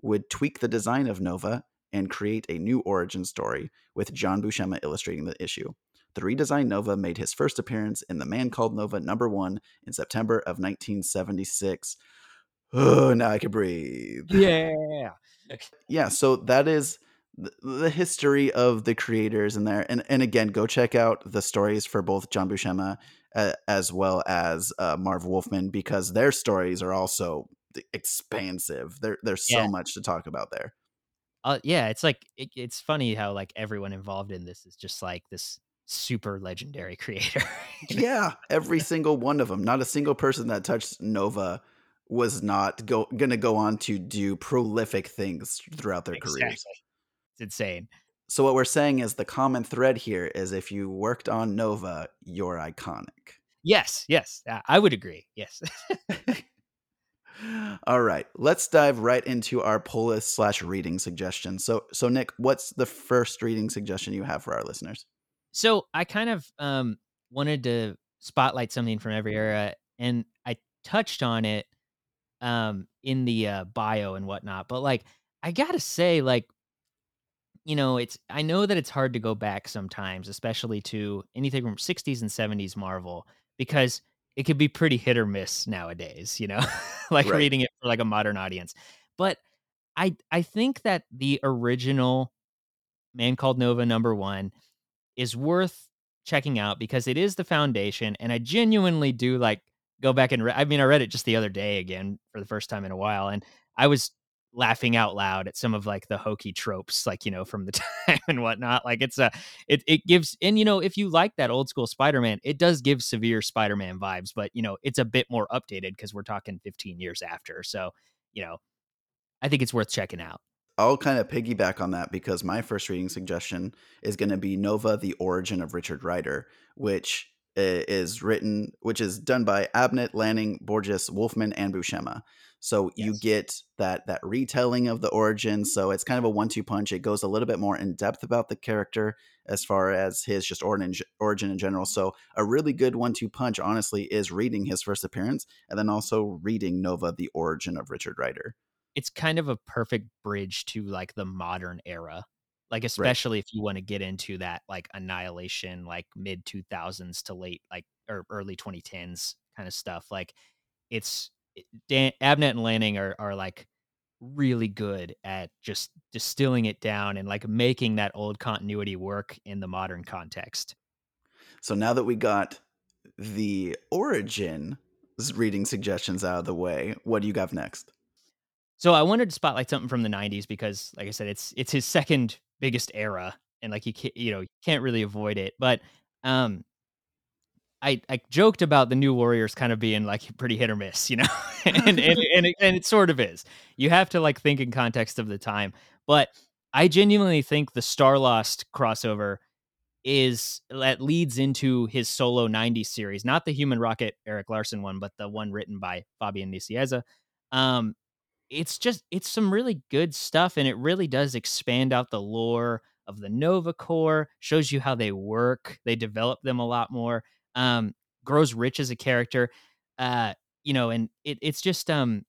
Speaker 1: would tweak the design of Nova and create a new origin story, with John Buscema illustrating the issue. The redesigned Nova made his first appearance in The Man Called Nova number one in September of 1976. Oh, now I can breathe.
Speaker 2: Yeah.
Speaker 1: Yeah, so that is the history of the creators in there. And and again, go check out the stories for both John Buscema uh, as well as uh, Marv Wolfman because their stories are also expansive. There, there's so
Speaker 2: Yeah.
Speaker 1: much to talk about there.
Speaker 2: Uh, yeah, it's like it, it's funny how like everyone involved in this is just like this super legendary creator.
Speaker 1: Yeah, every single one of them. Not a single person that touched Nova was not go gonna go on to do prolific things throughout their careers.
Speaker 2: It's insane.
Speaker 1: So what we're saying is the common thread here is if you worked on Nova, you're iconic.
Speaker 2: Yes, yes, I would agree. Yes.
Speaker 1: All right, let's dive right into our pull list slash reading suggestion. So, so Nick, what's the first reading suggestion you have for our listeners?
Speaker 2: so I kind of um wanted to spotlight something from every era, and I touched on it um in the uh, bio and whatnot. But like, I gotta say, like, you know, it's I know that it's hard to go back sometimes, especially to anything from 60s and 70s Marvel, because it could be pretty hit or miss nowadays, you know, like
Speaker 1: Right.
Speaker 2: reading it for like a modern audience. But I I think that the original Man Called Nova number one is worth checking out because it is the foundation, and I genuinely do like go back and re- I mean I read it just the other day again for the first time in a while, and I was laughing out loud at some of like the hokey tropes, like you know from the time and whatnot. Like it's a it it gives and you know if you like that old school Spider-Man, it does give severe Spider-Man vibes, but you know it's a bit more updated because we're talking 15 years after. So you know I think it's worth checking out.
Speaker 1: I'll kind of piggyback on that because my first reading suggestion is going to be Nova: The Origin of Richard Rider, which is written, which is done by Abnett, Lanning, Borges, Wolfman, and Buscema. So you get that that retelling of the origin. So it's kind of a one-two punch. It goes a little bit more in depth about the character as far as his just origin origin in general. So a really good one-two punch, honestly, is reading his first appearance and then also reading Nova: The Origin of Richard Rider.
Speaker 2: it's kind of a perfect bridge to like the modern era like especially if you want to get into that like annihilation like mid 2000s to late like or early 2010s kind of stuff like it's Dan, abnett and lanning are, are like really good at just distilling it down and like making that old continuity work in the modern context
Speaker 1: So now that we got the origin reading suggestions out of the way, what do you got next?
Speaker 2: So I wanted to spotlight something from the '90s because, like I said, it's it's his second biggest era, and like you can't you know can't really avoid it. But um, I I joked about the New Warriors kind of being like pretty hit or miss, you know, and and and it, and it sort of is. You have to like think in context of the time, but I genuinely think the Starblast crossover is that leads into his solo 90s series, not the Human Rocket Erik Larsen one, but the one written by Fabian Nicieza. Um, it's just it's some really good stuff and it really does expand out the lore of the nova corps shows you how they work they develop them a lot more um grows rich as a character uh you know and it, it's just um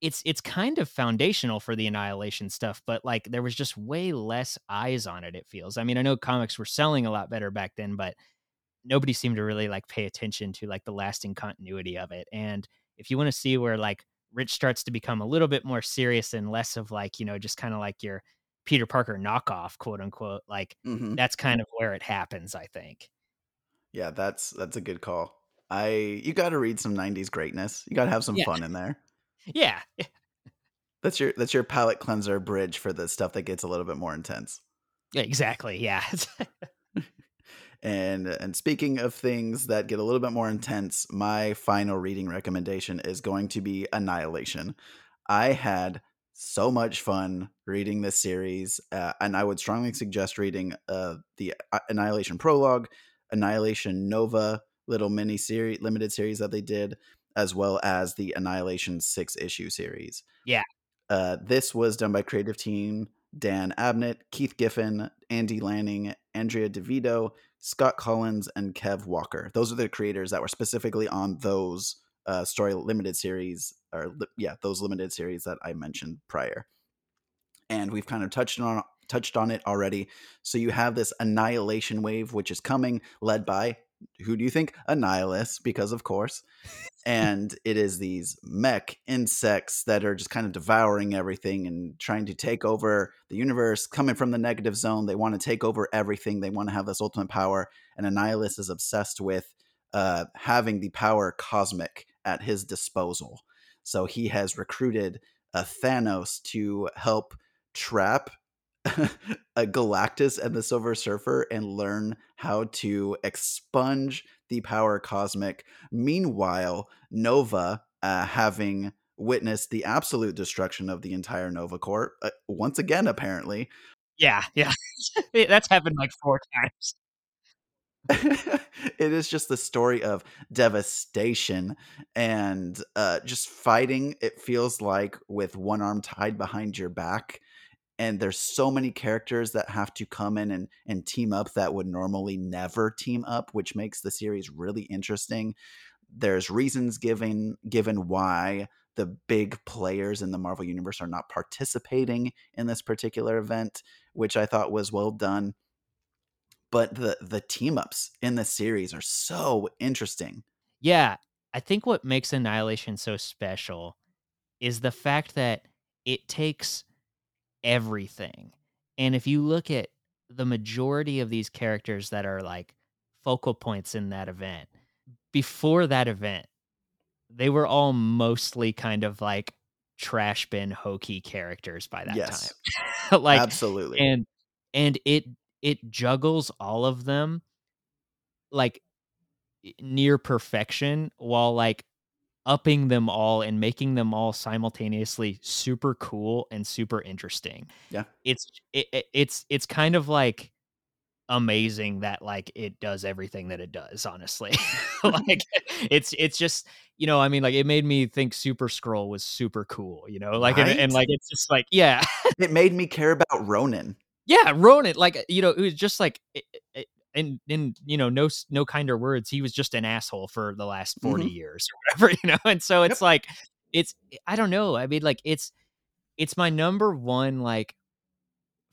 Speaker 2: it's it's kind of foundational for the annihilation stuff but like there was just way less eyes on it it feels. I mean i know comics were selling a lot better back then but nobody seemed to really like pay attention to like the lasting continuity of it and if you want to see where like Rich starts to become a little bit more serious and less of like, you know, just kind of like your Peter Parker knockoff, quote unquote. Like
Speaker 1: hmm
Speaker 2: that's kind of where it happens, I think.
Speaker 1: Yeah, that's that's a good call. I you got to read some '90s greatness. You got to have some
Speaker 2: Yeah.
Speaker 1: fun in there.
Speaker 2: Yeah.
Speaker 1: That's your that's your palate cleanser bridge for the stuff that gets a little bit more intense.
Speaker 2: Exactly. Yeah.
Speaker 1: And and speaking of things that get a little bit more intense, my final reading recommendation is going to be Annihilation. I had so much fun reading this series, uh, and I would strongly suggest reading uh, the uh, Annihilation prologue, Annihilation Nova little mini series, limited series that they did, as well as the Annihilation six issue series.
Speaker 2: Yeah.
Speaker 1: Uh, this was done by creative team Dan Abnett, Keith Giffen, Andy Lanning, Andrea Di Vito, Scott Kolins and Kev Walker. Those are the creators that were specifically on those uh, story limited series, or yeah, those limited series that I mentioned prior. And we've kind of touched on touched on it already. So you have this annihilation wave, which is coming, led by who do you think? Annihilus, because of course. and it is these mech insects that are just kind of devouring everything and trying to take over the universe, coming from the negative zone. They want to take over everything. They want to have this ultimate power. And Annihilus is obsessed with uh, having the power cosmic at his disposal. So he has recruited a Thanos to help trap a Galactus and the Silver Surfer and learn how to expunge the power cosmic. Meanwhile, Nova, uh, having witnessed the absolute destruction of the entire Nova Corps, uh, once again, apparently.
Speaker 2: Yeah, yeah. That's happened like four times.
Speaker 1: it is just the story of devastation and uh, just fighting. It feels like with one arm tied behind your back, and there's so many characters that have to come in and, and team up that would normally never team up, which makes the series really interesting. There's reasons given given why the big players in the Marvel universe are not participating in this particular event, which I thought was well done but the the team ups in the series are so interesting.
Speaker 2: Yeah, I think what makes Annihilation so special is the fact that it takes everything. And if you look at the majority of these characters that are like focal points in that event, before that event, they were all mostly kind of like trash bin hokey characters by that
Speaker 1: yes.
Speaker 2: time. like
Speaker 1: absolutely.
Speaker 2: And and it it juggles all of them like near perfection while like upping them all and making them all simultaneously super cool and super interesting.
Speaker 1: Yeah.
Speaker 2: It's it, it's it's kind of like amazing that like it does everything that it does honestly like it's it's just you know i mean like it made me think Super-Skrull was super cool you know like right? and, and, like it's just like yeah
Speaker 1: it made me care about ronan
Speaker 2: yeah, Ronan, like you know, it was just like, in in you know, no no kinder words, he was just an asshole for the last 40 mm-hmm. years or whatever, you know. And so it's yep. like, it's I don't know. I mean, like it's it's my number one like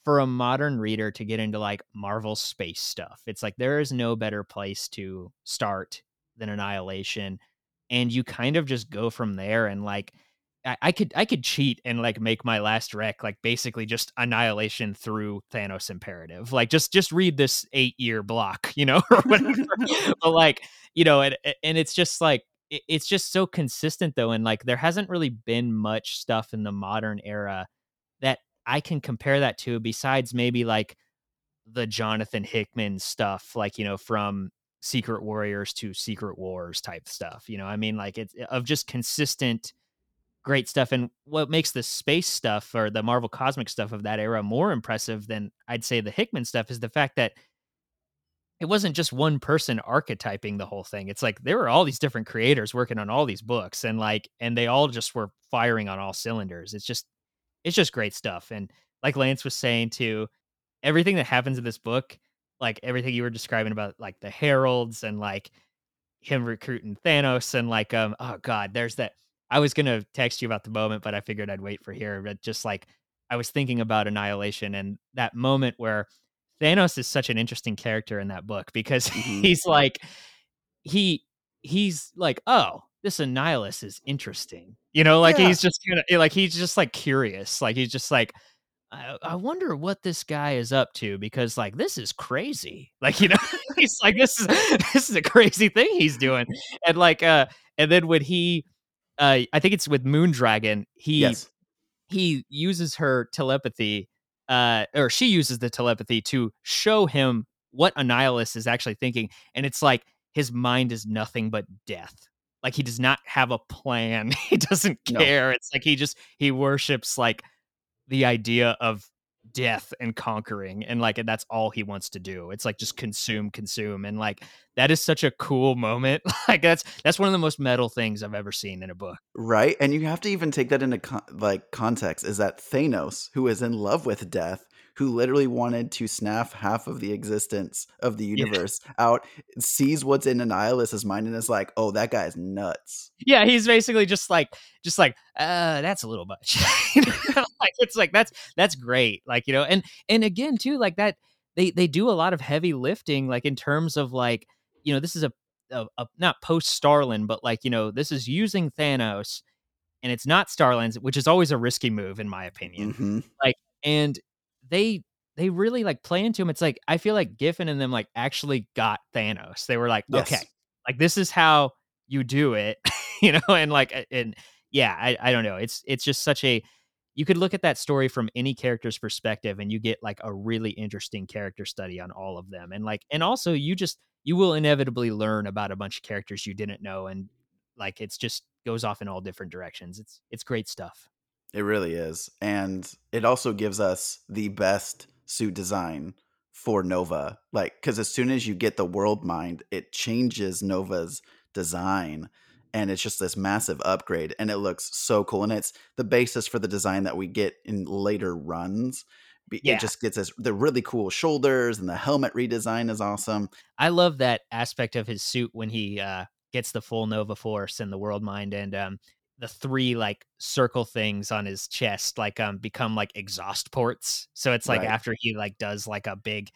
Speaker 2: for a modern reader to get into like Marvel space stuff. It's like there is no better place to start than Annihilation, and you kind of just go from there and like I, could I could cheat and like make my last rec like basically just annihilation through Thanos imperative. Like just just read this eight year block, you know, or whatever. but like you know, and and it's just like it's just so consistent though, and like there hasn't really been much stuff in the modern era that I can compare that to besides maybe like the Jonathan Hickman stuff, like you know from Secret Warriors to Secret Wars type stuff. You know, I mean, like it's of just consistent great stuff. And what makes the space stuff or the Marvel cosmic stuff of that era more impressive than I'd say the Hickman stuff is the fact that it wasn't just one person archetyping the whole thing. It's like there were all these different creators working on all these books and like and they all just were firing on all cylinders. It's just it's just great stuff. And like Lance was saying too, everything that happens in this book, like everything you were describing about like the heralds and like him recruiting Thanos and like um oh god, there's that I was gonna text you about the moment, but I figured I'd wait for here. But just like I was thinking about Annihilation and that moment where Thanos is such an interesting character in that book because mm-hmm. he's like he he's like, oh, this Annihilus is interesting. You know, like yeah. he's just kind of eh, like he's just like curious. Like he's just like, I, I, wonder what this guy is up to because like this is crazy. Like, you know, he's like, this is this is a crazy thing he's doing. And like uh and then when he uh, I think it's with Moondragon. He yes. he uses her telepathy, uh, or she uses the telepathy to show him what Annihilus is actually thinking. And it's like his mind is nothing but death. Like he does not have a plan. He doesn't
Speaker 1: No.
Speaker 2: care. It's like he just he worships like the idea of death and conquering and like that's all he wants to do it's like just consume consume and like that is such a cool moment like that's that's one of the most metal things i've ever seen in a book
Speaker 1: Right? And you have to even take that into con- like context is that Thanos, who is in love with death, who literally wanted to snap half of the existence of the
Speaker 2: Yeah.
Speaker 1: universe out, sees what's in Annihilus's mind and is like, "Oh, that guy's nuts."
Speaker 2: yeah he's basically just like just like uh that's a little much like it's like that's that's great like you know and and again too like that they they do a lot of heavy lifting like in terms of like you know this is a, a, a not post starlin but like you know this is using thanos and it's not starlins which is always a risky move in my opinion
Speaker 1: hmm
Speaker 2: and they they really like play into him. It's like I feel like Giffen and them like actually got Thanos. They were like,
Speaker 1: Yes.
Speaker 2: okay, like this is how you do it, you know, and like and yeah, I I don't know. It's it's just such a you could look at that story from any character's perspective and you get like a really interesting character study on all of them. And like and also you just you will inevitably learn about a bunch of characters you didn't know and like it's just goes off in all different directions. It's it's great stuff.
Speaker 1: It really is. And it also gives us the best suit design for Nova. Like, because as soon as you get the world mind, it changes Nova's design. And it's just this massive upgrade. And it looks so cool. And it's the basis for the design that we get in later runs.
Speaker 2: Yeah.
Speaker 1: It just gets us the really cool shoulders and the helmet redesign is awesome.
Speaker 2: I love that aspect of his suit when he uh, gets the full Nova Force and the World Mind, and um, the three like circle things on his chest like um become like exhaust ports. So it's like
Speaker 1: Right.
Speaker 2: after he like does like a big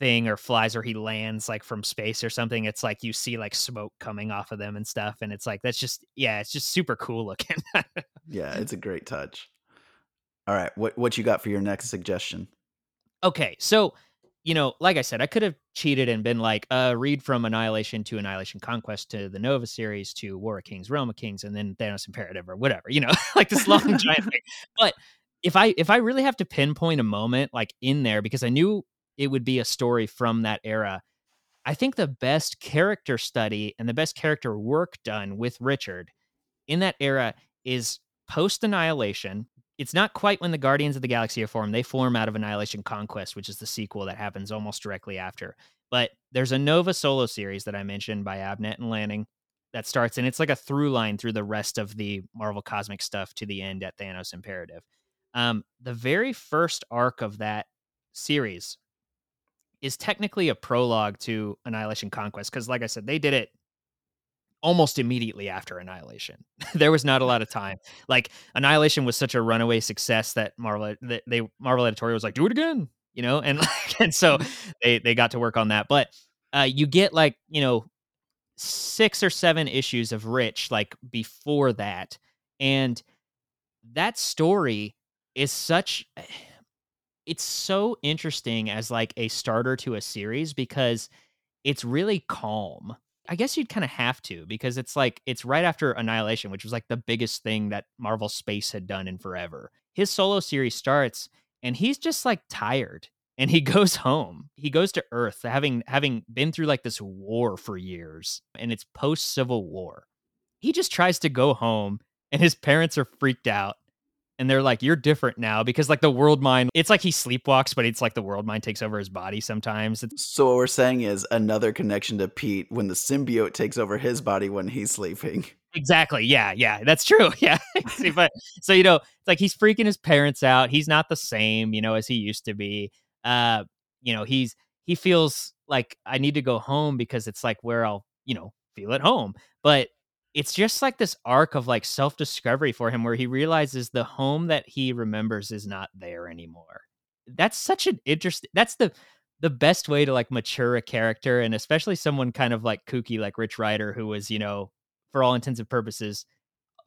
Speaker 2: thing or flies or he lands like from space or something, it's like you see like smoke coming off of them and stuff, and it's like that's just yeah, it's just super cool looking.
Speaker 1: Yeah, it's a great touch. All right. What, what you got for your next suggestion?
Speaker 2: okay, so you know, like I said, I could have cheated and been like, uh, read from Annihilation to Annihilation Conquest to the Nova series to War of Kings, Realm of Kings, and then Thanos Imperative or whatever, you know, like this long giant thing. But if I if I really have to pinpoint a moment like in there, because I knew it would be a story from that era, I think the best character study and the best character work done with Richard in that era is post Annihilation. It's not quite when the Guardians of the Galaxy are formed. They form out of Annihilation Conquest, which is the sequel that happens almost directly after. But there's a Nova solo series that I mentioned by Abnett and Lanning that starts, and it's like a through line through the rest of the Marvel Cosmic stuff to the end at Thanos Imperative. Um, the very first arc of that series is technically a prologue to Annihilation Conquest because, like I said, they did it almost immediately after Annihilation. there was not a lot of time. Like Annihilation was such a runaway success that Marvel that they Marvel editorial was like, do it again, you know, and like, and so they they got to work on that. But uh, you get like you know six or seven issues of Rich like before that, and that story is such it's so interesting as like a starter to a series because it's really calm. I guess you'd kind of have to because it's like it's right after Annihilation, which was like the biggest thing that Marvel Space had done in forever. His solo series starts and he's just like tired and he goes home. He goes to Earth having having been through like this war for years and it's post Civil War. He just tries to go home and his parents are freaked out and they're like you're different now because like the world mind it's like he sleepwalks but it's like the world mind takes over his body sometimes. It's-
Speaker 1: So what we're saying is another connection to Pete when the symbiote takes over his body when he's sleeping.
Speaker 2: exactly. Yeah yeah. That's true. Yeah. See, but so you know it's like he's freaking his parents out. He's not the same you know as he used to be. Uh you know he's he feels like i need to go home because it's like where i'll you know feel at home. But it's just like this arc of like self-discovery for him where he realizes the home that he remembers is not there anymore that's such an interesting that's the the best way to like mature a character and especially someone kind of like kooky like rich Rider who was you know for all intents and purposes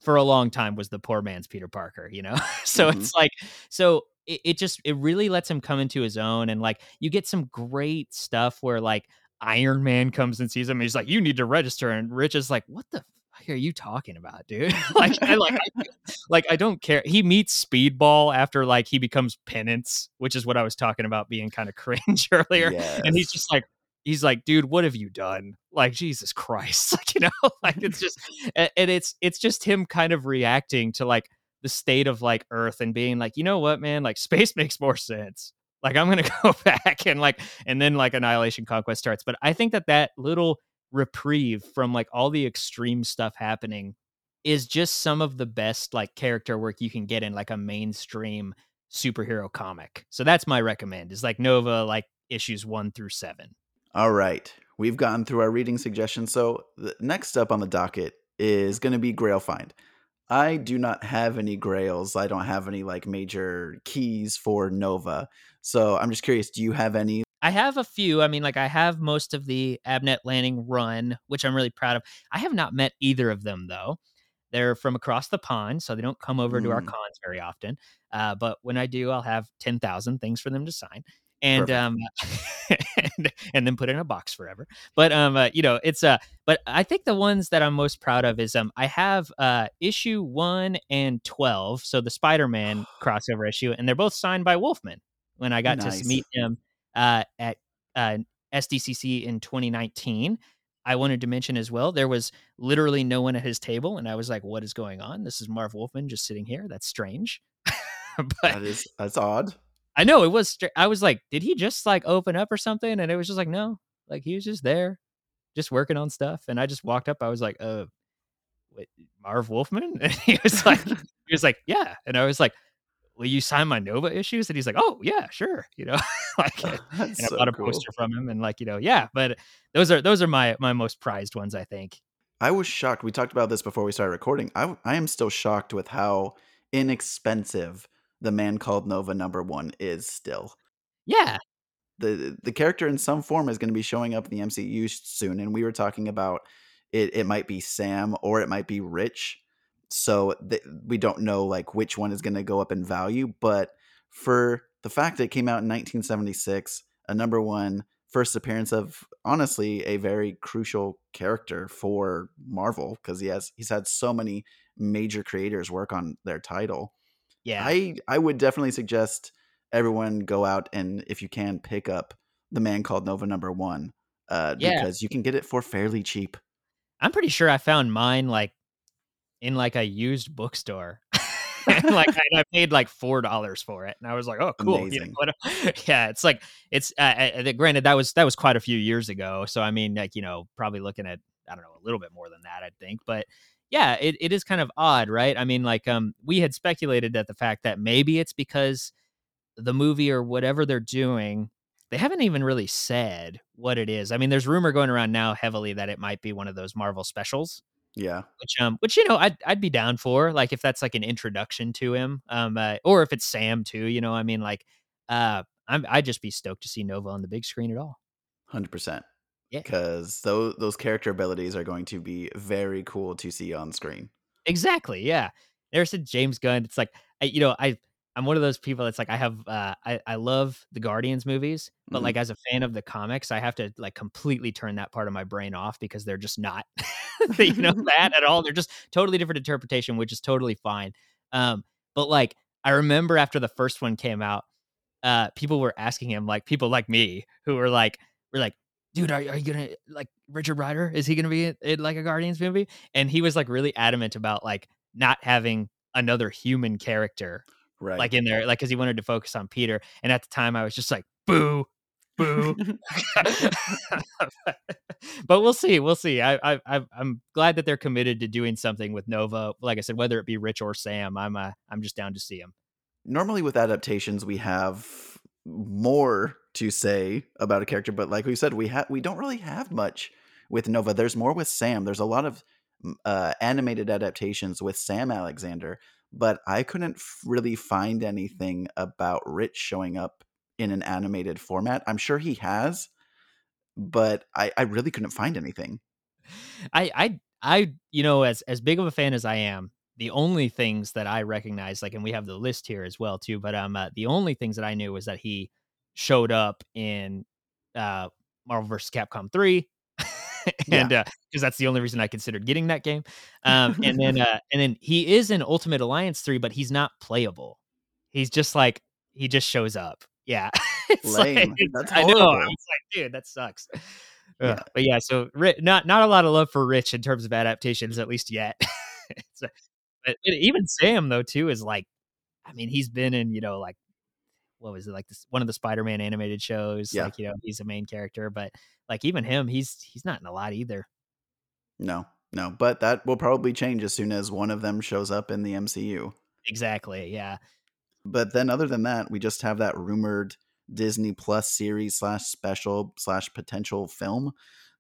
Speaker 2: for a long time was the poor man's peter parker you know so
Speaker 1: Mhm.
Speaker 2: it's like so it, it just it really lets him come into his own and like you get some great stuff where like iron man comes and sees him and he's like you need to register and rich is like what the fuck? are you talking about, dude? like, I like, I, like, I don't care. He meets Speedball after like he becomes Penance, which is what I was talking about being kind of cringe earlier.
Speaker 1: Yes.
Speaker 2: And he's just like, he's like, dude, what have you done? Like, Jesus Christ, like you know, like it's just, and it's it's just him kind of reacting to like the state of like Earth and being like, you know what, man, like space makes more sense. Like I'm gonna go back and like, and then like Annihilation Conquest starts. But I think that that little reprieve from like all the extreme stuff happening is just some of the best like character work you can get in like a mainstream superhero comic. So that's my recommend is like Nova like issues 1 through 7.
Speaker 1: All right. We've gotten through our reading suggestions. So the next up on the docket is going to be Grail Find. I do not have any grails. I don't have any like major keys for Nova. So I'm just curious, do you have any?
Speaker 2: I have a few. I mean, like I have most of the Abnett Lanning run, which I'm really proud of. I have not met either of them though. They're from across the pond, so they don't come over to our
Speaker 1: Mm.
Speaker 2: cons very often. Uh, but when I do, I'll have ten thousand things for them to sign, and
Speaker 1: Perfect.
Speaker 2: um, and, and then put in a box forever. But um, uh, you know, it's uh, but I think the ones that I'm most proud of is um, I have uh issue one and twelve, so the Spider-Man crossover issue, and they're both signed by Wolfman. When I got
Speaker 1: Nice.
Speaker 2: to meet him uh at uh SDCC in 2019. I wanted to mention as well, there was literally no one at his table, and I was like, "What is going on? This is Marv Wolfman just sitting here. That's strange." but
Speaker 1: That is that's odd.
Speaker 2: I know it was. I was like, "Did he just like open up or something?" And it was just like, "No, like he was just there, just working on stuff." And I just walked up. I was like, "Uh, wait, Marv Wolfman?" And he was like, "He was like, yeah." And I was like, "Will you sign my Nova issues?" And he's like, "Oh yeah, sure." You know, like and I
Speaker 1: so
Speaker 2: bought a
Speaker 1: cool.
Speaker 2: poster from him, and like you know, yeah. But those are those are my my most prized ones, I think.
Speaker 1: I was shocked. We talked about this before we started recording. I I am still shocked with how inexpensive the man called Nova number one is still.
Speaker 2: Yeah,
Speaker 1: the the character in some form is going to be showing up in the MCU soon, and we were talking about it. It might be Sam or it might be Rich, so th- we don't know like which one is going to go up in value. But for the fact that it came out in 1976, a number one first appearance of honestly a very crucial character for Marvel because he has he's had so many major creators work on their title.
Speaker 2: yeah.
Speaker 1: I I would definitely suggest everyone go out and if you can pick up the man called Nova number one, uh,
Speaker 2: Yeah.
Speaker 1: because you can get it for fairly cheap.
Speaker 2: I'm pretty sure I found mine like in like a used bookstore. and like I, I paid like four dollars for it, and I was like, "Oh, cool!" you know, what yeah, it's like it's. Uh, granted, that was that was quite a few years ago, so I mean, like you know, probably looking at I don't know a little bit more than that, I think, but yeah, it, it is kind of odd, right? I mean, like um, we had speculated that the fact that maybe it's because the movie or whatever they're doing they haven't even really said what it is. I mean, there's rumor going around now heavily that it might be one of those Marvel specials,
Speaker 1: Yeah,
Speaker 2: which um, which you know, I'd I'd be down for, like if that's like an introduction to him, um, uh, or if it's Sam too. You know, I mean, like, uh, I'm I'd just be stoked to see Nova on the big screen at all.
Speaker 1: hundred percent.
Speaker 2: Yeah.
Speaker 1: Because those those character abilities are going to be very cool to see on screen.
Speaker 2: Exactly. Yeah. There's a James Gunn. It's like I, you know, I I'm one of those people. It's like I have uh, I I love the Guardians movies, but
Speaker 1: Mhm.
Speaker 2: like as a fan of the comics, I have to like completely turn that part of my brain off because they're just not, you know, that at all. They're just totally different interpretation, which is totally fine. Um, but like I remember after the first one came out, uh, people were asking him, like people like me who were like, were like, dude, are, are you gonna like Richard Rider? Is he gonna be in, in like a Guardians movie? And he was like really adamant about like not having another human character
Speaker 1: Right.
Speaker 2: like in there, like because he wanted to focus on Peter. And at the time, I was just like, boo, boo. but we'll see. We'll see. I, I, I'm glad that they're committed to doing something with Nova. Like I said, whether it be Rich or Sam, I'm, uh, I'm just down to see him.
Speaker 1: Normally with adaptations, we have more to say about a character, but like we said, we have we don't really have much with Nova. There's more with Sam. There's a lot of uh, animated adaptations with Sam Alexander, but I couldn't really find anything about Rich showing up in an animated format. I'm sure he has, but I, I really couldn't find anything.
Speaker 2: I, I, I, you know, as as big of a fan as I am, the only things that I recognize, like, and we have the list here as well too. But um, uh, the only things that I knew was that he showed up in uh Marvel vs. Capcom three, and because that's the only reason I considered getting that game. Um, and then uh, and then he is in Ultimate Alliance three, but he's not playable. He's just like he just shows up. Yeah,
Speaker 1: Lame.
Speaker 2: like
Speaker 1: That's
Speaker 2: I know. I was like, dude, that sucks.
Speaker 1: Yeah.
Speaker 2: But yeah, so not not a lot of love for Rich in terms of adaptations, at least yet. So- but but even Sam though too is like, I mean, he's been in you know like what was it like this one of the Spider-Man animated shows.
Speaker 1: Yeah.
Speaker 2: Like you know he's a main character, but like even him, he's he's not in a lot either.
Speaker 1: No, no, but that will probably change as soon as one of them shows up in the MCU.
Speaker 2: Exactly. Yeah.
Speaker 1: But then, other than that, we just have that rumored Disney Plus series slash special slash potential film.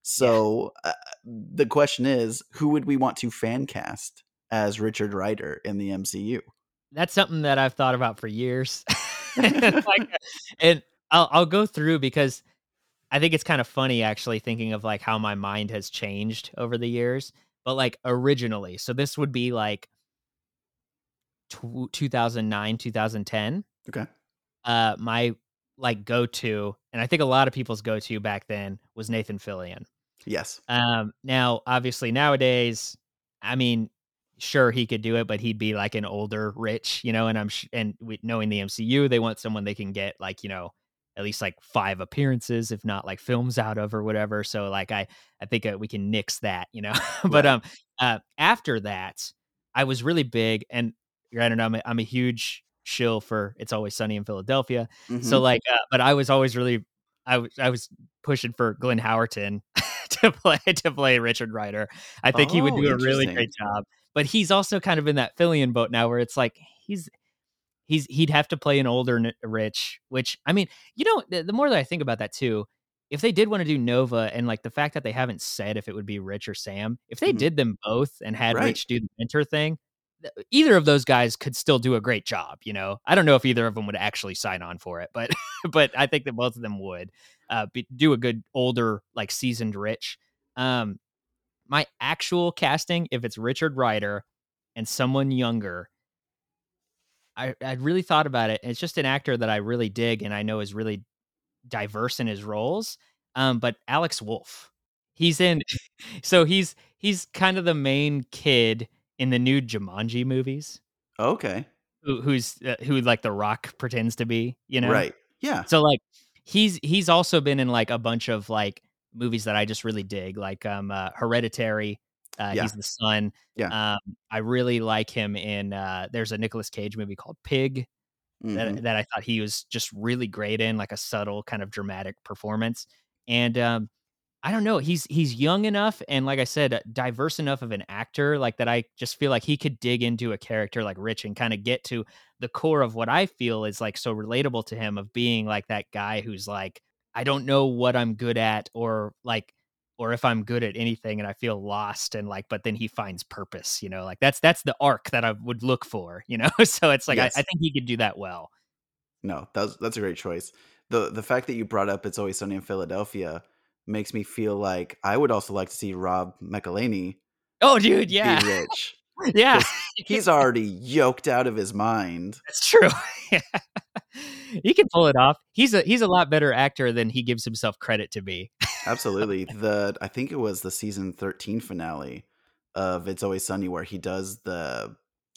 Speaker 1: So uh, the question is, who would we want to fan cast as Richard Rider in the MCU?
Speaker 2: that's something that I've thought about for years. and, like, and I'll I'll go through because I think it's kind of funny actually thinking of like how my mind has changed over the years. But like originally, so this would be like tw 2009, 2010.
Speaker 1: Okay.
Speaker 2: Uh, my like go to, and I think a lot of people's go to back then was Nathan Fillion.
Speaker 1: Yes.
Speaker 2: Um, now, obviously, nowadays, I mean, sure he could do it, but he'd be like an older rich, you know. And I'm sh- and we, knowing the MCU, they want someone they can get like you know at least like five appearances, if not like films out of or whatever. So like I I think uh, we can nix that, you know. but um, uh, after that, I was really big, and granted, I'm a, I'm a huge shill for It's Always Sunny in Philadelphia. So
Speaker 1: Mhm.
Speaker 2: like, uh, but I was always really, I was I was pushing for Glenn Howerton to play to play Richard Rider. I think he would
Speaker 1: Oh,
Speaker 2: do a really great job. But he's also kind of in that Fillion boat now, where it's like he's he's he'd have to play an older n- Rich. Which I mean, you know, the, the more that I think about that too, if they did want to do Nova and like the fact that they haven't said if it would be Rich or Sam, if they
Speaker 1: Mhm.
Speaker 2: did them both and had
Speaker 1: Right.
Speaker 2: Rich do the mentor thing, either of those guys could still do a great job. You know, I don't know if either of them would actually sign on for it, but but I think that both of them would uh, be, do a good older, like seasoned Rich. Um, my actual casting, if it's Richard Rider and someone younger, I I really thought about it. It's just an actor that I really dig and I know is really diverse in his roles. Um, but Alex Wolff, he's in, so he's he's kind of the main kid in the new Jumanji movies,
Speaker 1: Okay.
Speaker 2: who, who's uh, who like The Rock pretends to be, you know,
Speaker 1: Right. Yeah.
Speaker 2: so like he's he's also been in like a bunch of like movies that I just really dig, like um uh, Hereditary. Uh,
Speaker 1: Yeah.
Speaker 2: He's the son.
Speaker 1: Yeah.
Speaker 2: Um, I really like him in. Uh, there's a Nicolas Cage movie called Pig that
Speaker 1: Mhm.
Speaker 2: that I thought he was just really great in, like a subtle kind of dramatic performance. And um, I don't know, he's he's young enough and like I said, uh, diverse enough of an actor, like that I just feel like he could dig into a character like Rich and kind of get to the core of what I feel is like so relatable to him of being like that guy who's like, I don't know what I'm good at or like or if I'm good at anything and I feel lost and like, but then he finds purpose, you know, like that's that's the arc that I would look for, you know. so it's like
Speaker 1: Yes.
Speaker 2: I, I think he could do that well.
Speaker 1: No, that's that's a great choice. the The fact that you brought up "It's Always Sunny in Philadelphia" makes me feel like I would also like to see Rob McElhenney
Speaker 2: Oh, dude, yeah,
Speaker 1: be rich.
Speaker 2: yeah,
Speaker 1: He's already yoked out of his mind.
Speaker 2: that's true. He can pull it off. He's a he's a lot better actor than he gives himself credit to be.
Speaker 1: Absolutely. the I think it was the season thirteen finale of "It's Always Sunny" where he does the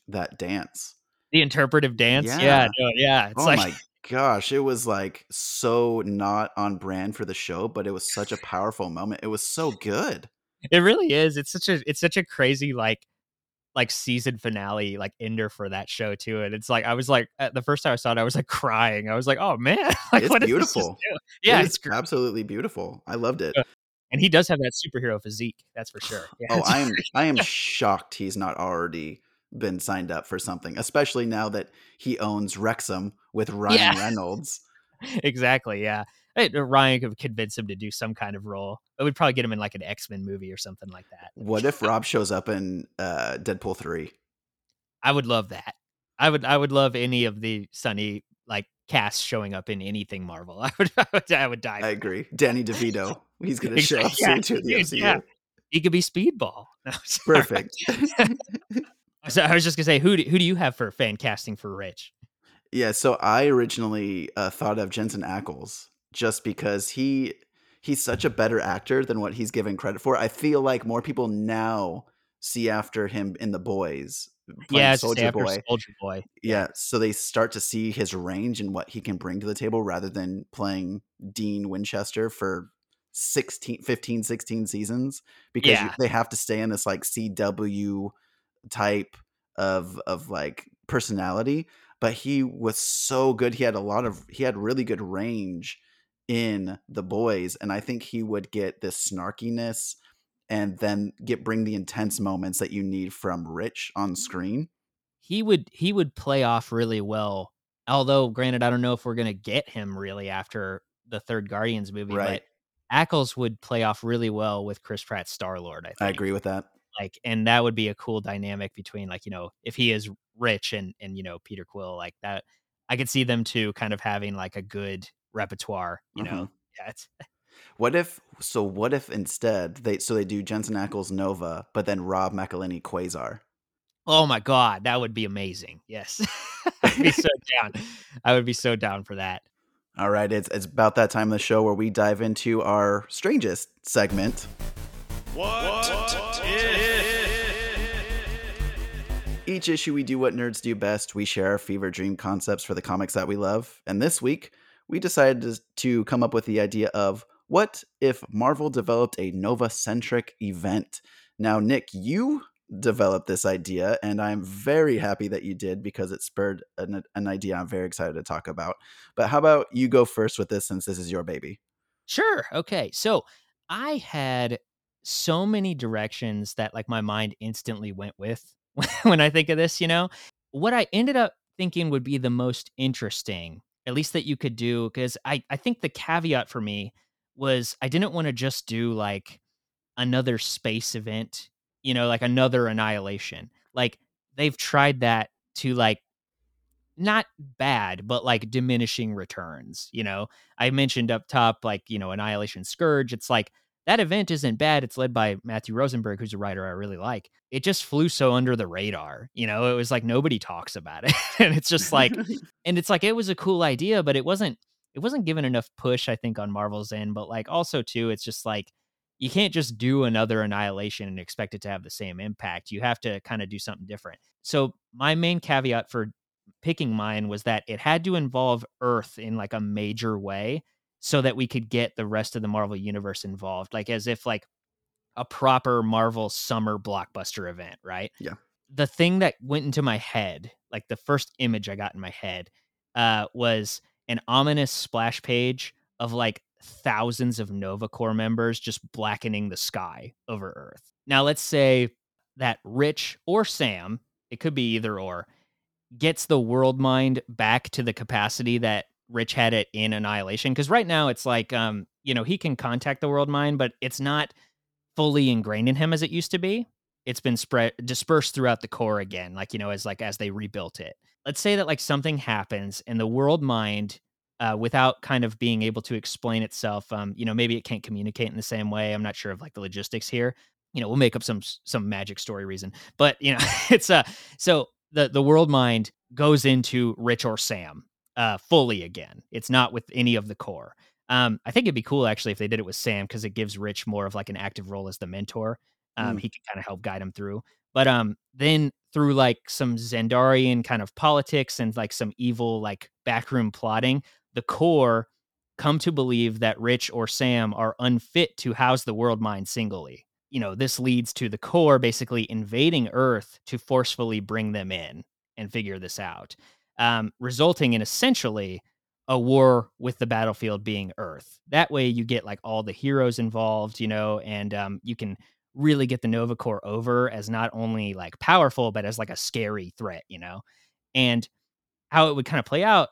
Speaker 1: that dance.
Speaker 2: The interpretive dance, yeah,
Speaker 1: Yeah.
Speaker 2: no, yeah. It's
Speaker 1: oh
Speaker 2: like
Speaker 1: my gosh, it was like so not on brand for the show, but it was such a powerful moment. It was so good.
Speaker 2: it really is. It's such a it's such a crazy like like season finale like ender for that show too. And it's like I was like the first time I saw it, I was like crying. I was like, oh man, like
Speaker 1: It's
Speaker 2: what did this just
Speaker 1: beautiful.
Speaker 2: Yeah,
Speaker 1: it
Speaker 2: it's great.
Speaker 1: absolutely beautiful. I loved it.
Speaker 2: And he does have that superhero physique. That's for sure. Yeah,
Speaker 1: Oh, I am I am shocked he's not already been signed up for something, especially now that he owns Wrexham with Ryan
Speaker 2: Yeah.
Speaker 1: Reynolds.
Speaker 2: exactly. Yeah. Uh, Ryan could convince him to do some kind of role. It would probably get him in like an X Men movie or something like that.
Speaker 1: What if Rob shows up in uh, Deadpool three?
Speaker 2: I would love that. I would. I would love any of the Sunny like cast showing up in anything Marvel. I would. I would, I would die.
Speaker 1: I agree. Danny DeVito. He's going to show up
Speaker 2: Yeah,
Speaker 1: soon to the MCU.
Speaker 2: yeah. He could be Speedball. No.
Speaker 1: Perfect.
Speaker 2: So I was just gonna say, who do, who do you have for fan casting for Rich?
Speaker 1: yeah. So I originally uh, thought of Jensen Ackles just because he he's such a better actor than what he's given credit for. I feel like more people now see after him in The Boys.
Speaker 2: Yeah, Soldier Boy. Soldier Boy.
Speaker 1: Yeah, so they start to see his range and what he can bring to the table rather than playing Dean Winchester for 16 15 16 seasons because yeah. you, they have to stay in this like CW type of of like personality but he was so good he had a lot of he had really good range in the boys and i think he would get this snarkiness and then get bring the intense moments that you need from rich on mm-hmm. screen
Speaker 2: he would he would play off really well although granted i don't know if we're going to get him really after the third guardians movie right. but Ackles would play off really well with Chris Pratt Star Lord. I.
Speaker 1: I agree with that.
Speaker 2: Like, and that would be a cool dynamic between like you know if he is rich and and you know Peter Quill like that. I could see them two kind of having like a good repertoire. You mm-hmm. know, yeah. It's,
Speaker 1: what if so? What if instead they so they do Jensen Ackles Nova, but then Rob McElhenney Quasar?
Speaker 2: Oh my god, that would be amazing. Yes, I'd be so down. I would be so down for that.
Speaker 1: All right, it's it's about that time of the show where we dive into our strangest segment. What, what Each issue we do what nerds do best. We share our fever dream concepts for the comics that we love. And this week, we decided to come up with the idea of what if Marvel developed a Nova centric event? Now, Nick, you developed this idea, and I'm very happy that you did because it spurred an, an idea I'm very excited to talk about. But how about you go first with this since this is your baby?
Speaker 2: Sure. Okay. So I had so many directions that like my mind instantly went with when I think of this, you know? What I ended up thinking would be the most interesting, at least that you could do, because I, I think the caveat for me was I didn't want to just do like another space event you know, like another annihilation. Like they've tried that to like not bad, but like diminishing returns. You know, I mentioned up top, like, you know, Annihilation Scourge. It's like that event isn't bad. It's led by Matthew Rosenberg, who's a writer I really like. It just flew so under the radar. You know, it was like nobody talks about it. and it's just like, and it's like, it was a cool idea, but it wasn't, it wasn't given enough push, I think, on Marvel's end. But like, also, too, it's just like, you can't just do another annihilation and expect it to have the same impact. You have to kind of do something different. So my main caveat for picking mine was that it had to involve Earth in like a major way so that we could get the rest of the Marvel universe involved, like as if like a proper Marvel summer blockbuster event, right?
Speaker 1: Yeah.
Speaker 2: The thing that went into my head, like the first image I got in my head, uh, was an ominous splash page of like thousands of Nova Corps members just blackening the sky over Earth. Now, let's say that Rich or Sam, it could be either or, gets the world mind back to the capacity that Rich had it in Annihilation. Because right now it's like, um, you know, he can contact the world mind, but it's not fully ingrained in him as it used to be. It's been spread dispersed throughout the Corps again, like you know, as like as they rebuilt it. Let's say that like something happens and the world mind uh, without kind of being able to explain itself. Um, you know, maybe it can't communicate in the same way. I'm not sure of like the logistics here. You know, we'll make up some some magic story reason, but you know, it's uh so the the world mind goes into Rich or Sam uh fully again. It's not with any of the Corps. Um, I think it'd be cool actually if they did it with Sam because it gives Rich more of like an active role as the mentor. Um, mm. he can kind of help guide him through. But um, then through like some Xandarian kind of politics and like some evil like backroom plotting, the Corps come to believe that Rich or Sam are unfit to house the world mind singly. You know, this leads to the Corps basically invading Earth to forcefully bring them in and figure this out, um, resulting in essentially a war with the battlefield being Earth. That way, you get like all the heroes involved, you know, and um, you can really get the Nova Corps over as not only like powerful, but as like a scary threat, you know, and how it would kind of play out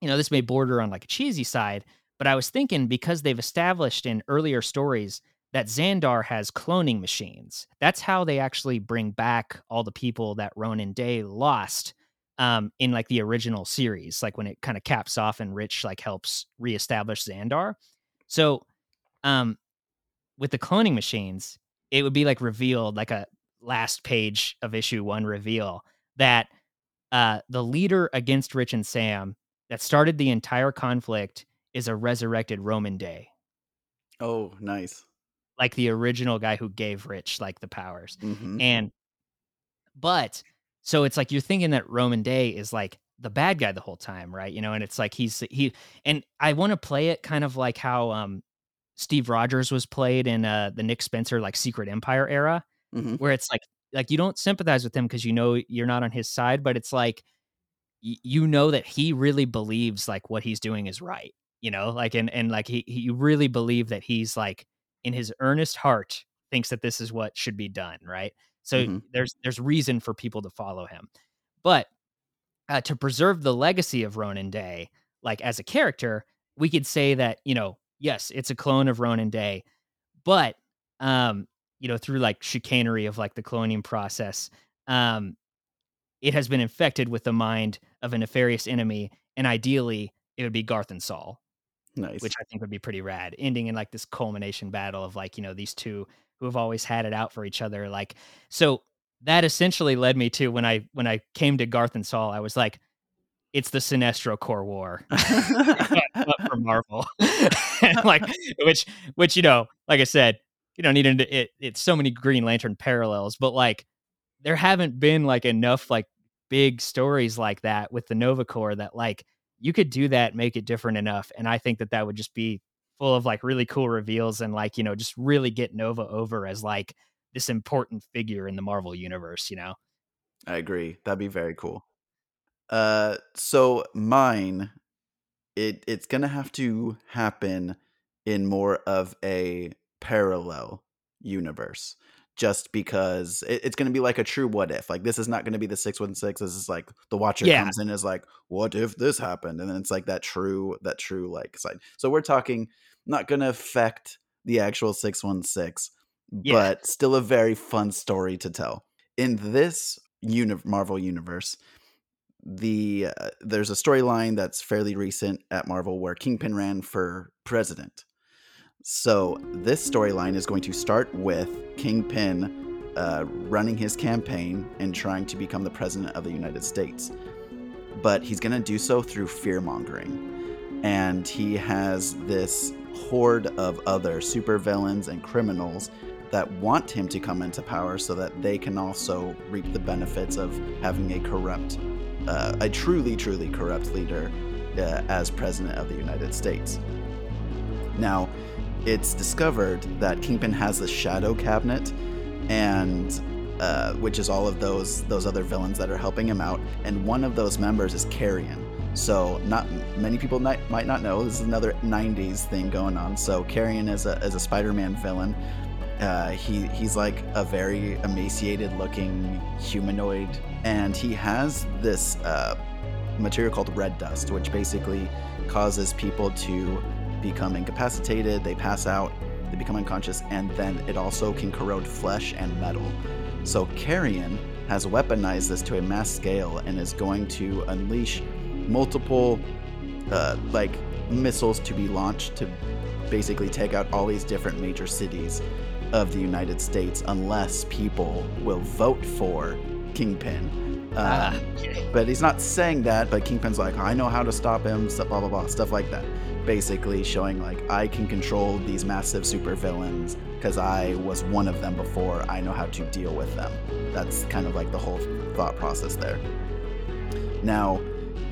Speaker 2: you know, this may border on like a cheesy side, but I was thinking because they've established in earlier stories that Xandar has cloning machines. That's how they actually bring back all the people that Rhomann Dey lost um, in like the original series, like when it kind of caps off and Rich like helps reestablish Xandar. So, um, with the cloning machines, it would be like revealed, like a last page of issue one reveal that uh, the leader against Rich and Sam that started the entire conflict is a resurrected Rhomann Dey.
Speaker 1: Oh, nice.
Speaker 2: like the original guy who gave Rich like the powers.
Speaker 1: hmm
Speaker 2: And but so it's like you're thinking that Rhomann Dey is like the bad guy the whole time, right? You know, and it's like he's he and I want to play it kind of like how um Steve Rogers was played in uh the Nick Spencer like Secret Empire era,
Speaker 1: hmm
Speaker 2: where it's like like you don't sympathize with him because you know you're not on his side, but it's like y- you know that he really believes like what he's doing is right, you know, like and and like he he you really believe that he's like in his earnest heart thinks that this is what should be done, right? So
Speaker 1: hmm
Speaker 2: there's there's reason for people to follow him, but uh, to preserve the legacy of Rhomann Dey, like as a character, we could say that you know yes, it's a clone of Rhomann Dey, but um you know through like chicanery of like the cloning process um it has been infected with the mind of a nefarious enemy, and ideally, it would be Garthan Saal,
Speaker 1: Nice.
Speaker 2: which I think would be pretty rad, ending in like this culmination battle of like you know these two who have always had it out for each other. Like so, that essentially led me to when I when I came to Garthan Saal, I was like, it's the Sinestro Corps War, for Marvel, like which which you know, like I said, you don't need into it. It's so many Green Lantern parallels, but like there haven't been like enough like big stories like that with the Nova Corps that like you could do that, make it different enough, and I think that that would just be full of like really cool reveals and like you know just really get Nova over as like this important figure in the Marvel universe. You know?
Speaker 1: I agree. That'd be very cool. Uh, so mine, it it's gonna have to happen in more of a parallel universe, just because it, it's gonna be like a true what if. Like this is not gonna be the six one six. This is like the Watcher
Speaker 2: Yeah,
Speaker 1: comes in is like, what if this happened? And then it's like that true that true like side. So we're talking not gonna affect the actual six one six,
Speaker 2: yeah,
Speaker 1: but still a very fun story to tell. In this uni- Marvel universe, the uh, there's a storyline that's fairly recent at Marvel where Kingpin ran for president. So this storyline is going to start with Kingpin uh, running his campaign and trying to become the president of the United States. But he's going to do so through fear mongering. And he has this horde of other supervillains and criminals that want him to come into power so that they can also reap the benefits of having a corrupt, uh, a truly, truly corrupt leader uh, as president of the United States. Now, it's discovered that Kingpin has the Shadow Cabinet, and uh, which is all of those those other villains that are helping him out, and one of those members is Carrion. So, not many people might, might not know this is another '90s thing going on. So, Carrion is a is a Spider-Man villain. Uh, he he's like a very emaciated looking humanoid, and he has this uh, material called red dust, which basically causes people to become incapacitated, they pass out, they become unconscious, and then it also can corrode flesh and metal. So Carrion has weaponized this to a mass scale and is going to unleash multiple uh, like missiles to be launched to basically take out all these different major cities of the United States unless people will vote for Kingpin.
Speaker 2: Ah,
Speaker 1: Um,
Speaker 2: okay.
Speaker 1: but he's not saying that, but Kingpin's like, I know how to stop him, stuff, blah, blah, blah, stuff like that. Basically showing, like, I can control these massive supervillains because I was one of them before. I know how to deal with them. That's kind of like the whole thought process there. Now,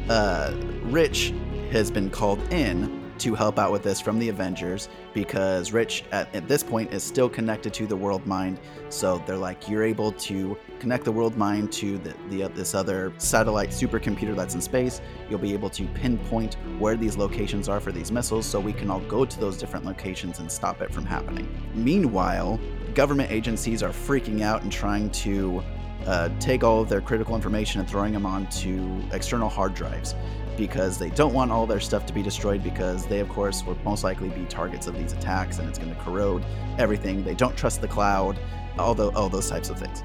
Speaker 1: uh, Rich has been called in to help out with this from the Avengers because Rich at, at this point is still connected to the World Mind. So they're like, you're able to connect the World Mind to the, the uh, this other satellite supercomputer that's in space. You'll be able to pinpoint where these locations are for these missiles, so we can all go to those different locations and stop it from happening. Meanwhile, government agencies are freaking out and trying to uh, take all of their critical information and throwing them onto external hard drives because they don't want all their stuff to be destroyed because they of course will most likely be targets of these attacks and it's going to corrode everything. They don't trust the cloud all, the, all those types of things.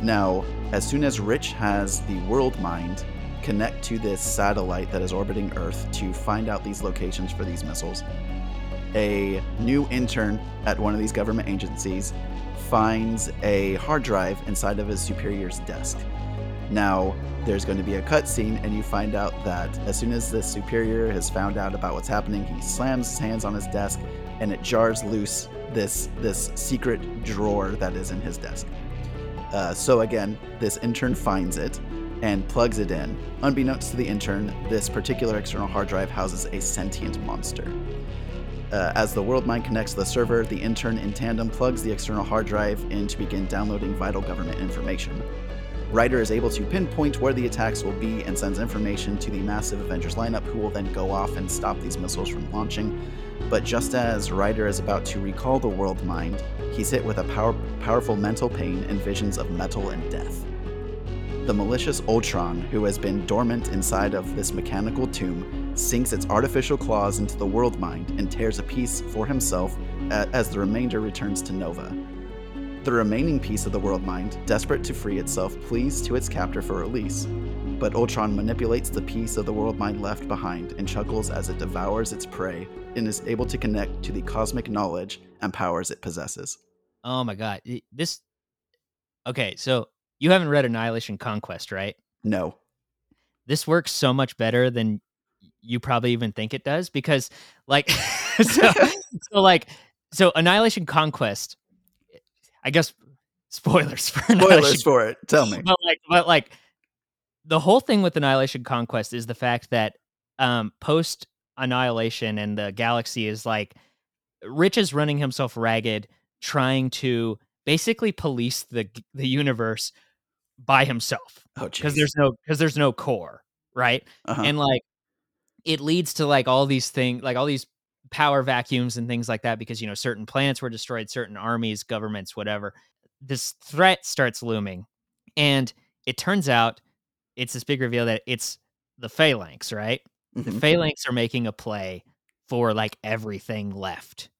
Speaker 1: Now as soon as rich has the world mind connect to this satellite that is orbiting earth to find out these locations for these missiles a new intern at one of these government agencies finds a hard drive inside of his superior's desk. Now, there's going to be a cutscene, and you find out that as soon as the superior has found out about what's happening, he slams his hands on his desk and it jars loose this this secret drawer that is in his desk. Uh, so again, this intern finds it and plugs it in. Unbeknownst to the intern, this particular external hard drive houses a sentient monster. Uh, as the world mind connects to the server, the intern in tandem plugs the external hard drive in to begin downloading vital government information. Rider is able to pinpoint where the attacks will be and sends information to the massive Avengers lineup, who will then go off and stop these missiles from launching. But just as Rider is about to recall the world mind, he's hit with a power- powerful mental pain and visions of metal and death. The malicious Ultron, who has been dormant inside of this mechanical tomb, sinks its artificial claws into the world mind and tears a piece for himself as the remainder returns to Nova. The remaining piece of the world mind, desperate to free itself, pleads to its captor for release. But Ultron manipulates the piece of the world mind left behind and chuckles as it devours its prey and is able to connect to the cosmic knowledge and powers it possesses.
Speaker 2: Oh my god. This Okay, so you haven't read Annihilation Conquest, right?
Speaker 1: No.
Speaker 2: This works so much better than you probably even think it does because like so, so like so Annihilation Conquest I guess spoilers for
Speaker 1: Spoilers for it. Tell me.
Speaker 2: but like but like the whole thing with annihilation conquest is the fact that um post annihilation and the galaxy is like rich is running himself ragged trying to basically police the the universe by himself
Speaker 1: Oh,
Speaker 2: because
Speaker 1: jeez.
Speaker 2: there's no because there's no Corps right
Speaker 1: Uh-huh.
Speaker 2: and like it leads to like all these things like all these power vacuums and things like that because you know certain planets were destroyed certain armies governments whatever. This threat starts looming and it turns out it's this big reveal that it's the phalanx right? The
Speaker 1: Mhm.
Speaker 2: phalanx are making a play for like everything left.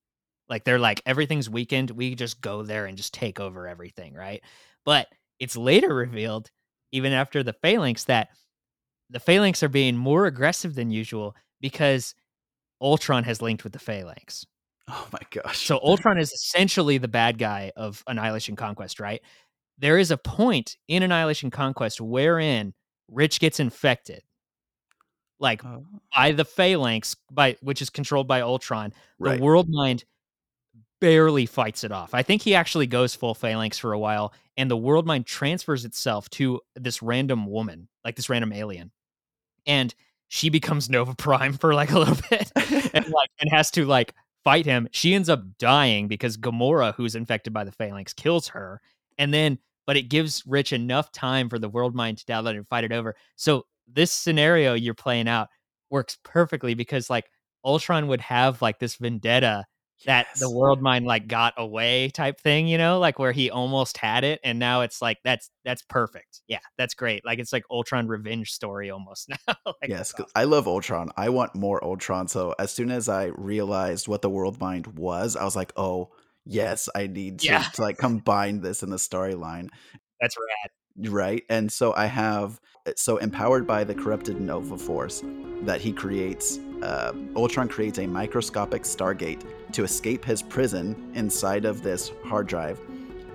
Speaker 2: Like they're like everything's weakened we just go there and just take over everything right? But it's later revealed even after the phalanx that the phalanx are being more aggressive than usual because ultron has linked with the phalanx.
Speaker 1: Oh my gosh.
Speaker 2: so ultron is essentially the bad guy of annihilation conquest right? There is a point in annihilation conquest wherein rich gets infected like
Speaker 1: Oh,
Speaker 2: by the phalanx by which is controlled by ultron.
Speaker 1: Right.
Speaker 2: the world mind barely fights it off. I think he actually goes full phalanx for a while and the world mind transfers itself to this random woman like this random alien and she becomes nova prime for like a little bit and like and has to like fight him. She ends up dying because gamora who's infected by the phalanx kills her and then but it gives rich enough time for the world mind to download and fight it over. So this scenario you're playing out works perfectly because like ultron would have like this vendetta that the world mind like got away type thing you know like where he almost had it and now it's like that's that's perfect yeah that's great like it's like ultron revenge story almost now like,
Speaker 1: yes,
Speaker 2: awesome.
Speaker 1: I love Ultron. I want more Ultron. So as soon as I realized what the world mind was, I was like, oh yes, I need to,
Speaker 2: Yeah.
Speaker 1: to like combine this in the storyline.
Speaker 2: that's rad
Speaker 1: Right. And so I have so empowered by the corrupted Nova Force that he creates uh, Ultron creates a microscopic Stargate to escape his prison inside of this hard drive,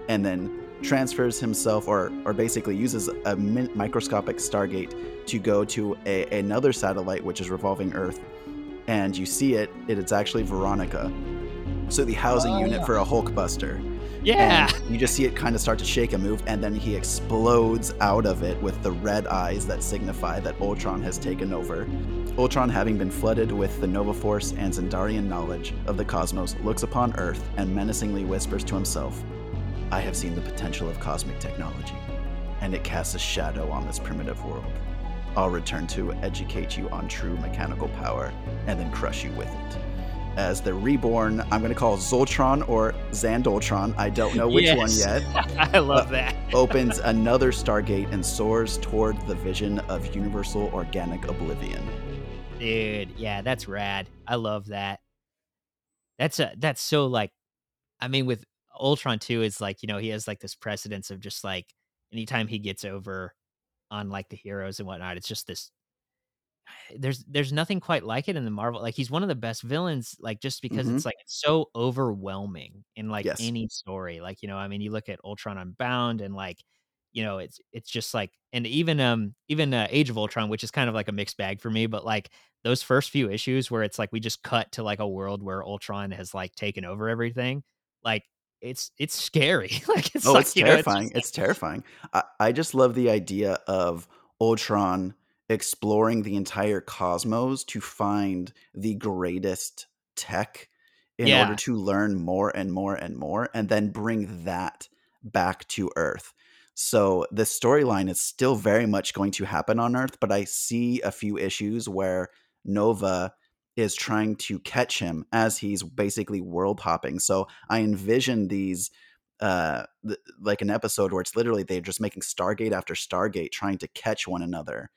Speaker 1: and then transfers himself, or or basically uses a min- microscopic Stargate to go to a, another satellite which is revolving Earth, and you see it. It is actually Veronica. So the housing
Speaker 2: Oh,
Speaker 1: unit
Speaker 2: yeah.
Speaker 1: for a Hulkbuster
Speaker 2: yeah
Speaker 1: and you just see it kind of start to shake and move, and then he explodes out of it with the red eyes that signify that Ultron has taken over. Ultron, having been flooded with the Nova Force and Xandarian knowledge of the cosmos, looks upon Earth and menacingly whispers to himself, I have seen the potential of cosmic technology, and it casts a shadow on this primitive world. I'll return to educate you on true mechanical power and then crush you with it. As the reborn, I'm going to call Zoltron or Zandoltron, I don't know which one yet,
Speaker 2: i love uh, that
Speaker 1: opens another Stargate and soars toward the vision of universal organic oblivion.
Speaker 2: Dude, yeah, that's rad. I love that. That's a that's so like I mean with Ultron too is like, you know, he has like this precedence of just like anytime he gets over on like the heroes and whatnot, it's just this there's there's nothing quite like it in the Marvel. Like he's one of the best villains, like just because
Speaker 1: Mhm.
Speaker 2: it's like it's so overwhelming in like
Speaker 1: Yes.
Speaker 2: any story. Like, you know, I mean, you look at Ultron Unbound and like you know, it's it's just like and even um even uh, Age of Ultron, which is kind of like a mixed bag for me, but like those first few issues where it's like we just cut to like a world where Ultron has like taken over everything, like it's it's scary. like it's
Speaker 1: oh,
Speaker 2: like
Speaker 1: it's
Speaker 2: you know, it's
Speaker 1: terrifying.
Speaker 2: just
Speaker 1: It's terrifying. I, I just love the idea of Ultron exploring the entire cosmos to find the greatest tech in order to learn more and more and more, and then bring that back to Earth. So the storyline is still very much going to happen on Earth, but I see a few issues where Nova is trying to catch him as he's basically world hopping. So I envision these uh th- like an episode where it's literally they're just making stargate after stargate trying to catch one another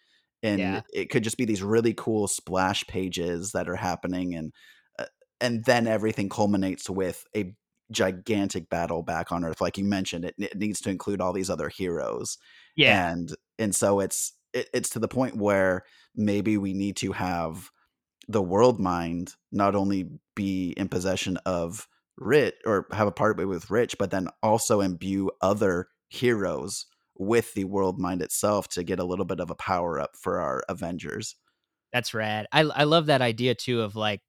Speaker 1: and
Speaker 2: yeah.
Speaker 1: it could just be these really cool splash pages that are happening and uh, and then everything culminates with a gigantic battle back on earth like you mentioned it, it needs to include all these other heroes
Speaker 2: Yeah.
Speaker 1: and and so it's it, it's to the point where maybe we need to have the world mind not only be in possession of Rich or have a part with Rich, but then also imbue other heroes with the world mind itself to get a little bit of a power up for our Avengers.
Speaker 2: That's rad. I I love that idea too of like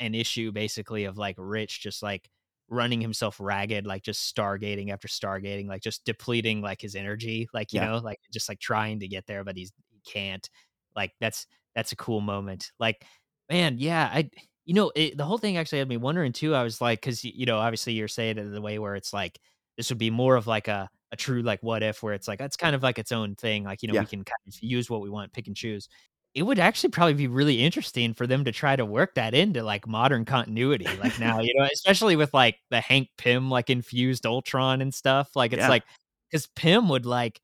Speaker 2: an issue basically of like Rich just like running himself ragged, like just stargating after stargating, like just depleting like his energy, like you
Speaker 1: Yeah.
Speaker 2: know, like just like trying to get there, but he's he can't. Like that's that's a cool moment. Like, man, yeah, I you know it, the whole thing actually had me wondering too. I was like, because you know, obviously you're saying it in the way where it's like this would be more of like a a true like what if where it's like it's kind of like its own thing. Like you know, we can kind of use what we want, pick and choose it would actually probably be really interesting for them to try to work that into, like, modern continuity, like, now, you know, especially with, like, the Hank Pym, like, infused Ultron and stuff, like, it's
Speaker 1: Yeah.
Speaker 2: like, because Pym would, like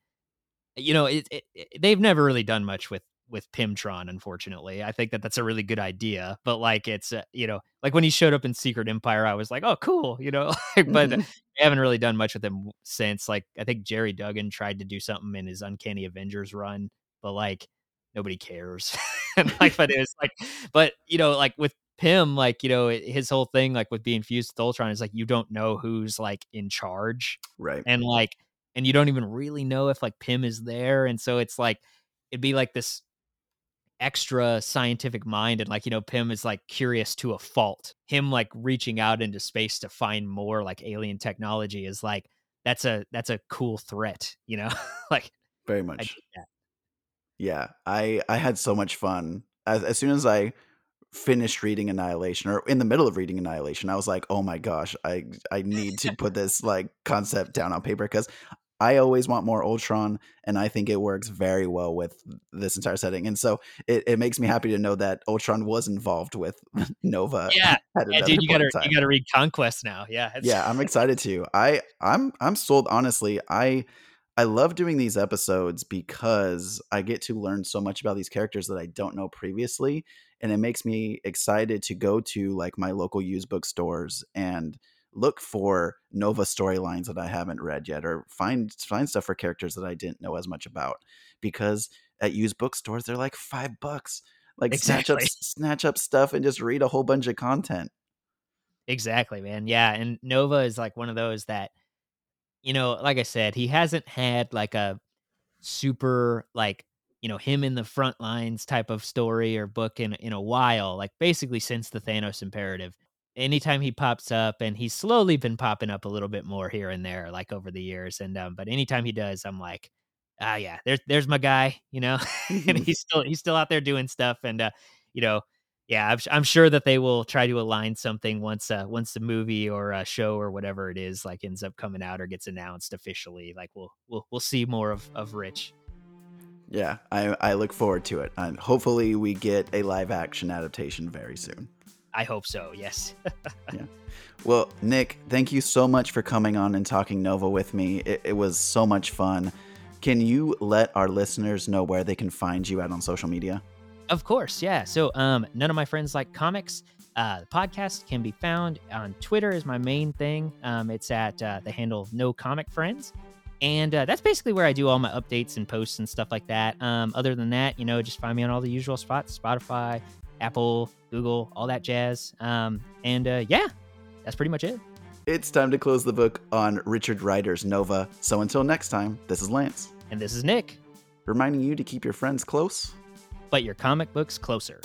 Speaker 2: you know, it it it they've never really done much with with Pymtron, unfortunately. I think that that's a really good idea, but, like, it's, uh, you know, like, when he showed up in Secret Empire, I was like, "Oh, cool," you know, like, but they
Speaker 1: Mhm.
Speaker 2: haven't really done much with him since, like, I think Gerry Duggan tried to do something in his Uncanny Avengers run, but, like, nobody cares. And, like, but it was like but, you know, like, with Pym, like, you know, his whole thing, like, with being fused with Ultron is, like, you don't know who's, like, in charge,
Speaker 1: Right.
Speaker 2: and, like and you don't even really know if, like, Pym is there, and so it's like it'd be like this extra scientific mind and, like, you know, Pym is, like, curious to a fault. Him, like, reaching out into space to find more, like, alien technology is, like that's a that's a cool threat, you know? Like,
Speaker 1: Very much.
Speaker 2: that.
Speaker 1: Yeah. I I had so much fun. As as soon as I finished reading Annihilation or in the middle of reading Annihilation, I was like, "Oh my gosh, I I need to put this like concept down on paper because I always want more Ultron and I think it works very well with this entire setting." And so it, it makes me happy to know that Ultron was involved with Nova
Speaker 2: Yeah. Yeah, dude, you gotta you gotta read Conquest now. Yeah, it's
Speaker 1: Yeah, I'm excited to. I I'm I'm sold honestly. I I love doing these episodes because I get to learn so much about these characters that I don't know previously and it makes me excited to go to like my local used bookstores and look for Nova storylines that I haven't read yet or find find stuff for characters that I didn't know as much about because at used bookstores they're like 5 bucks. Like snatch up snatch up stuff and just read a whole bunch of content.
Speaker 2: Exactly, man. Yeah, and Nova is like one of those that, you know, like I said, he hasn't had like a super like, you know, him in the front lines type of story or book in in a while, like basically since the Thanos imperative. Anytime he pops up and he's slowly been popping up a little bit more here and there like over the years and um but anytime he does I'm like ah yeah, there's there's my guy, you know. and he's still he's still out there doing stuff and uh you know, yeah, I'm, I'm sure that they will try to align something once uh once the movie or a show or whatever it is like ends up coming out or gets announced officially. Like we'll we'll we'll see more of of Rich.
Speaker 1: Yeah, I, I look forward to it. And hopefully, we get a live action adaptation very soon.
Speaker 2: I hope so. Yes. yeah.
Speaker 1: Well, Nick, thank you so much for coming on and talking Nova with me. It, it was so much fun. Can you let our listeners know where they can find you at on social media?
Speaker 2: Of course, yeah. So, um, none of my friends like comics. Uh, the podcast can be found on Twitter is my main thing. Um, it's at uh, the handle No Comic Friends, and uh, that's basically where I do all my updates and posts and stuff like that. Um, other than that, you know, just find me on all the usual spots: Spotify, Apple, Google, all that jazz. Um, and uh, yeah, that's pretty much it.
Speaker 1: It's time to close the book on Richard Rider's Nova. So until next time, this is Lance,
Speaker 2: And this is Nick,
Speaker 1: reminding you to keep your friends close.
Speaker 2: but your comic books closer.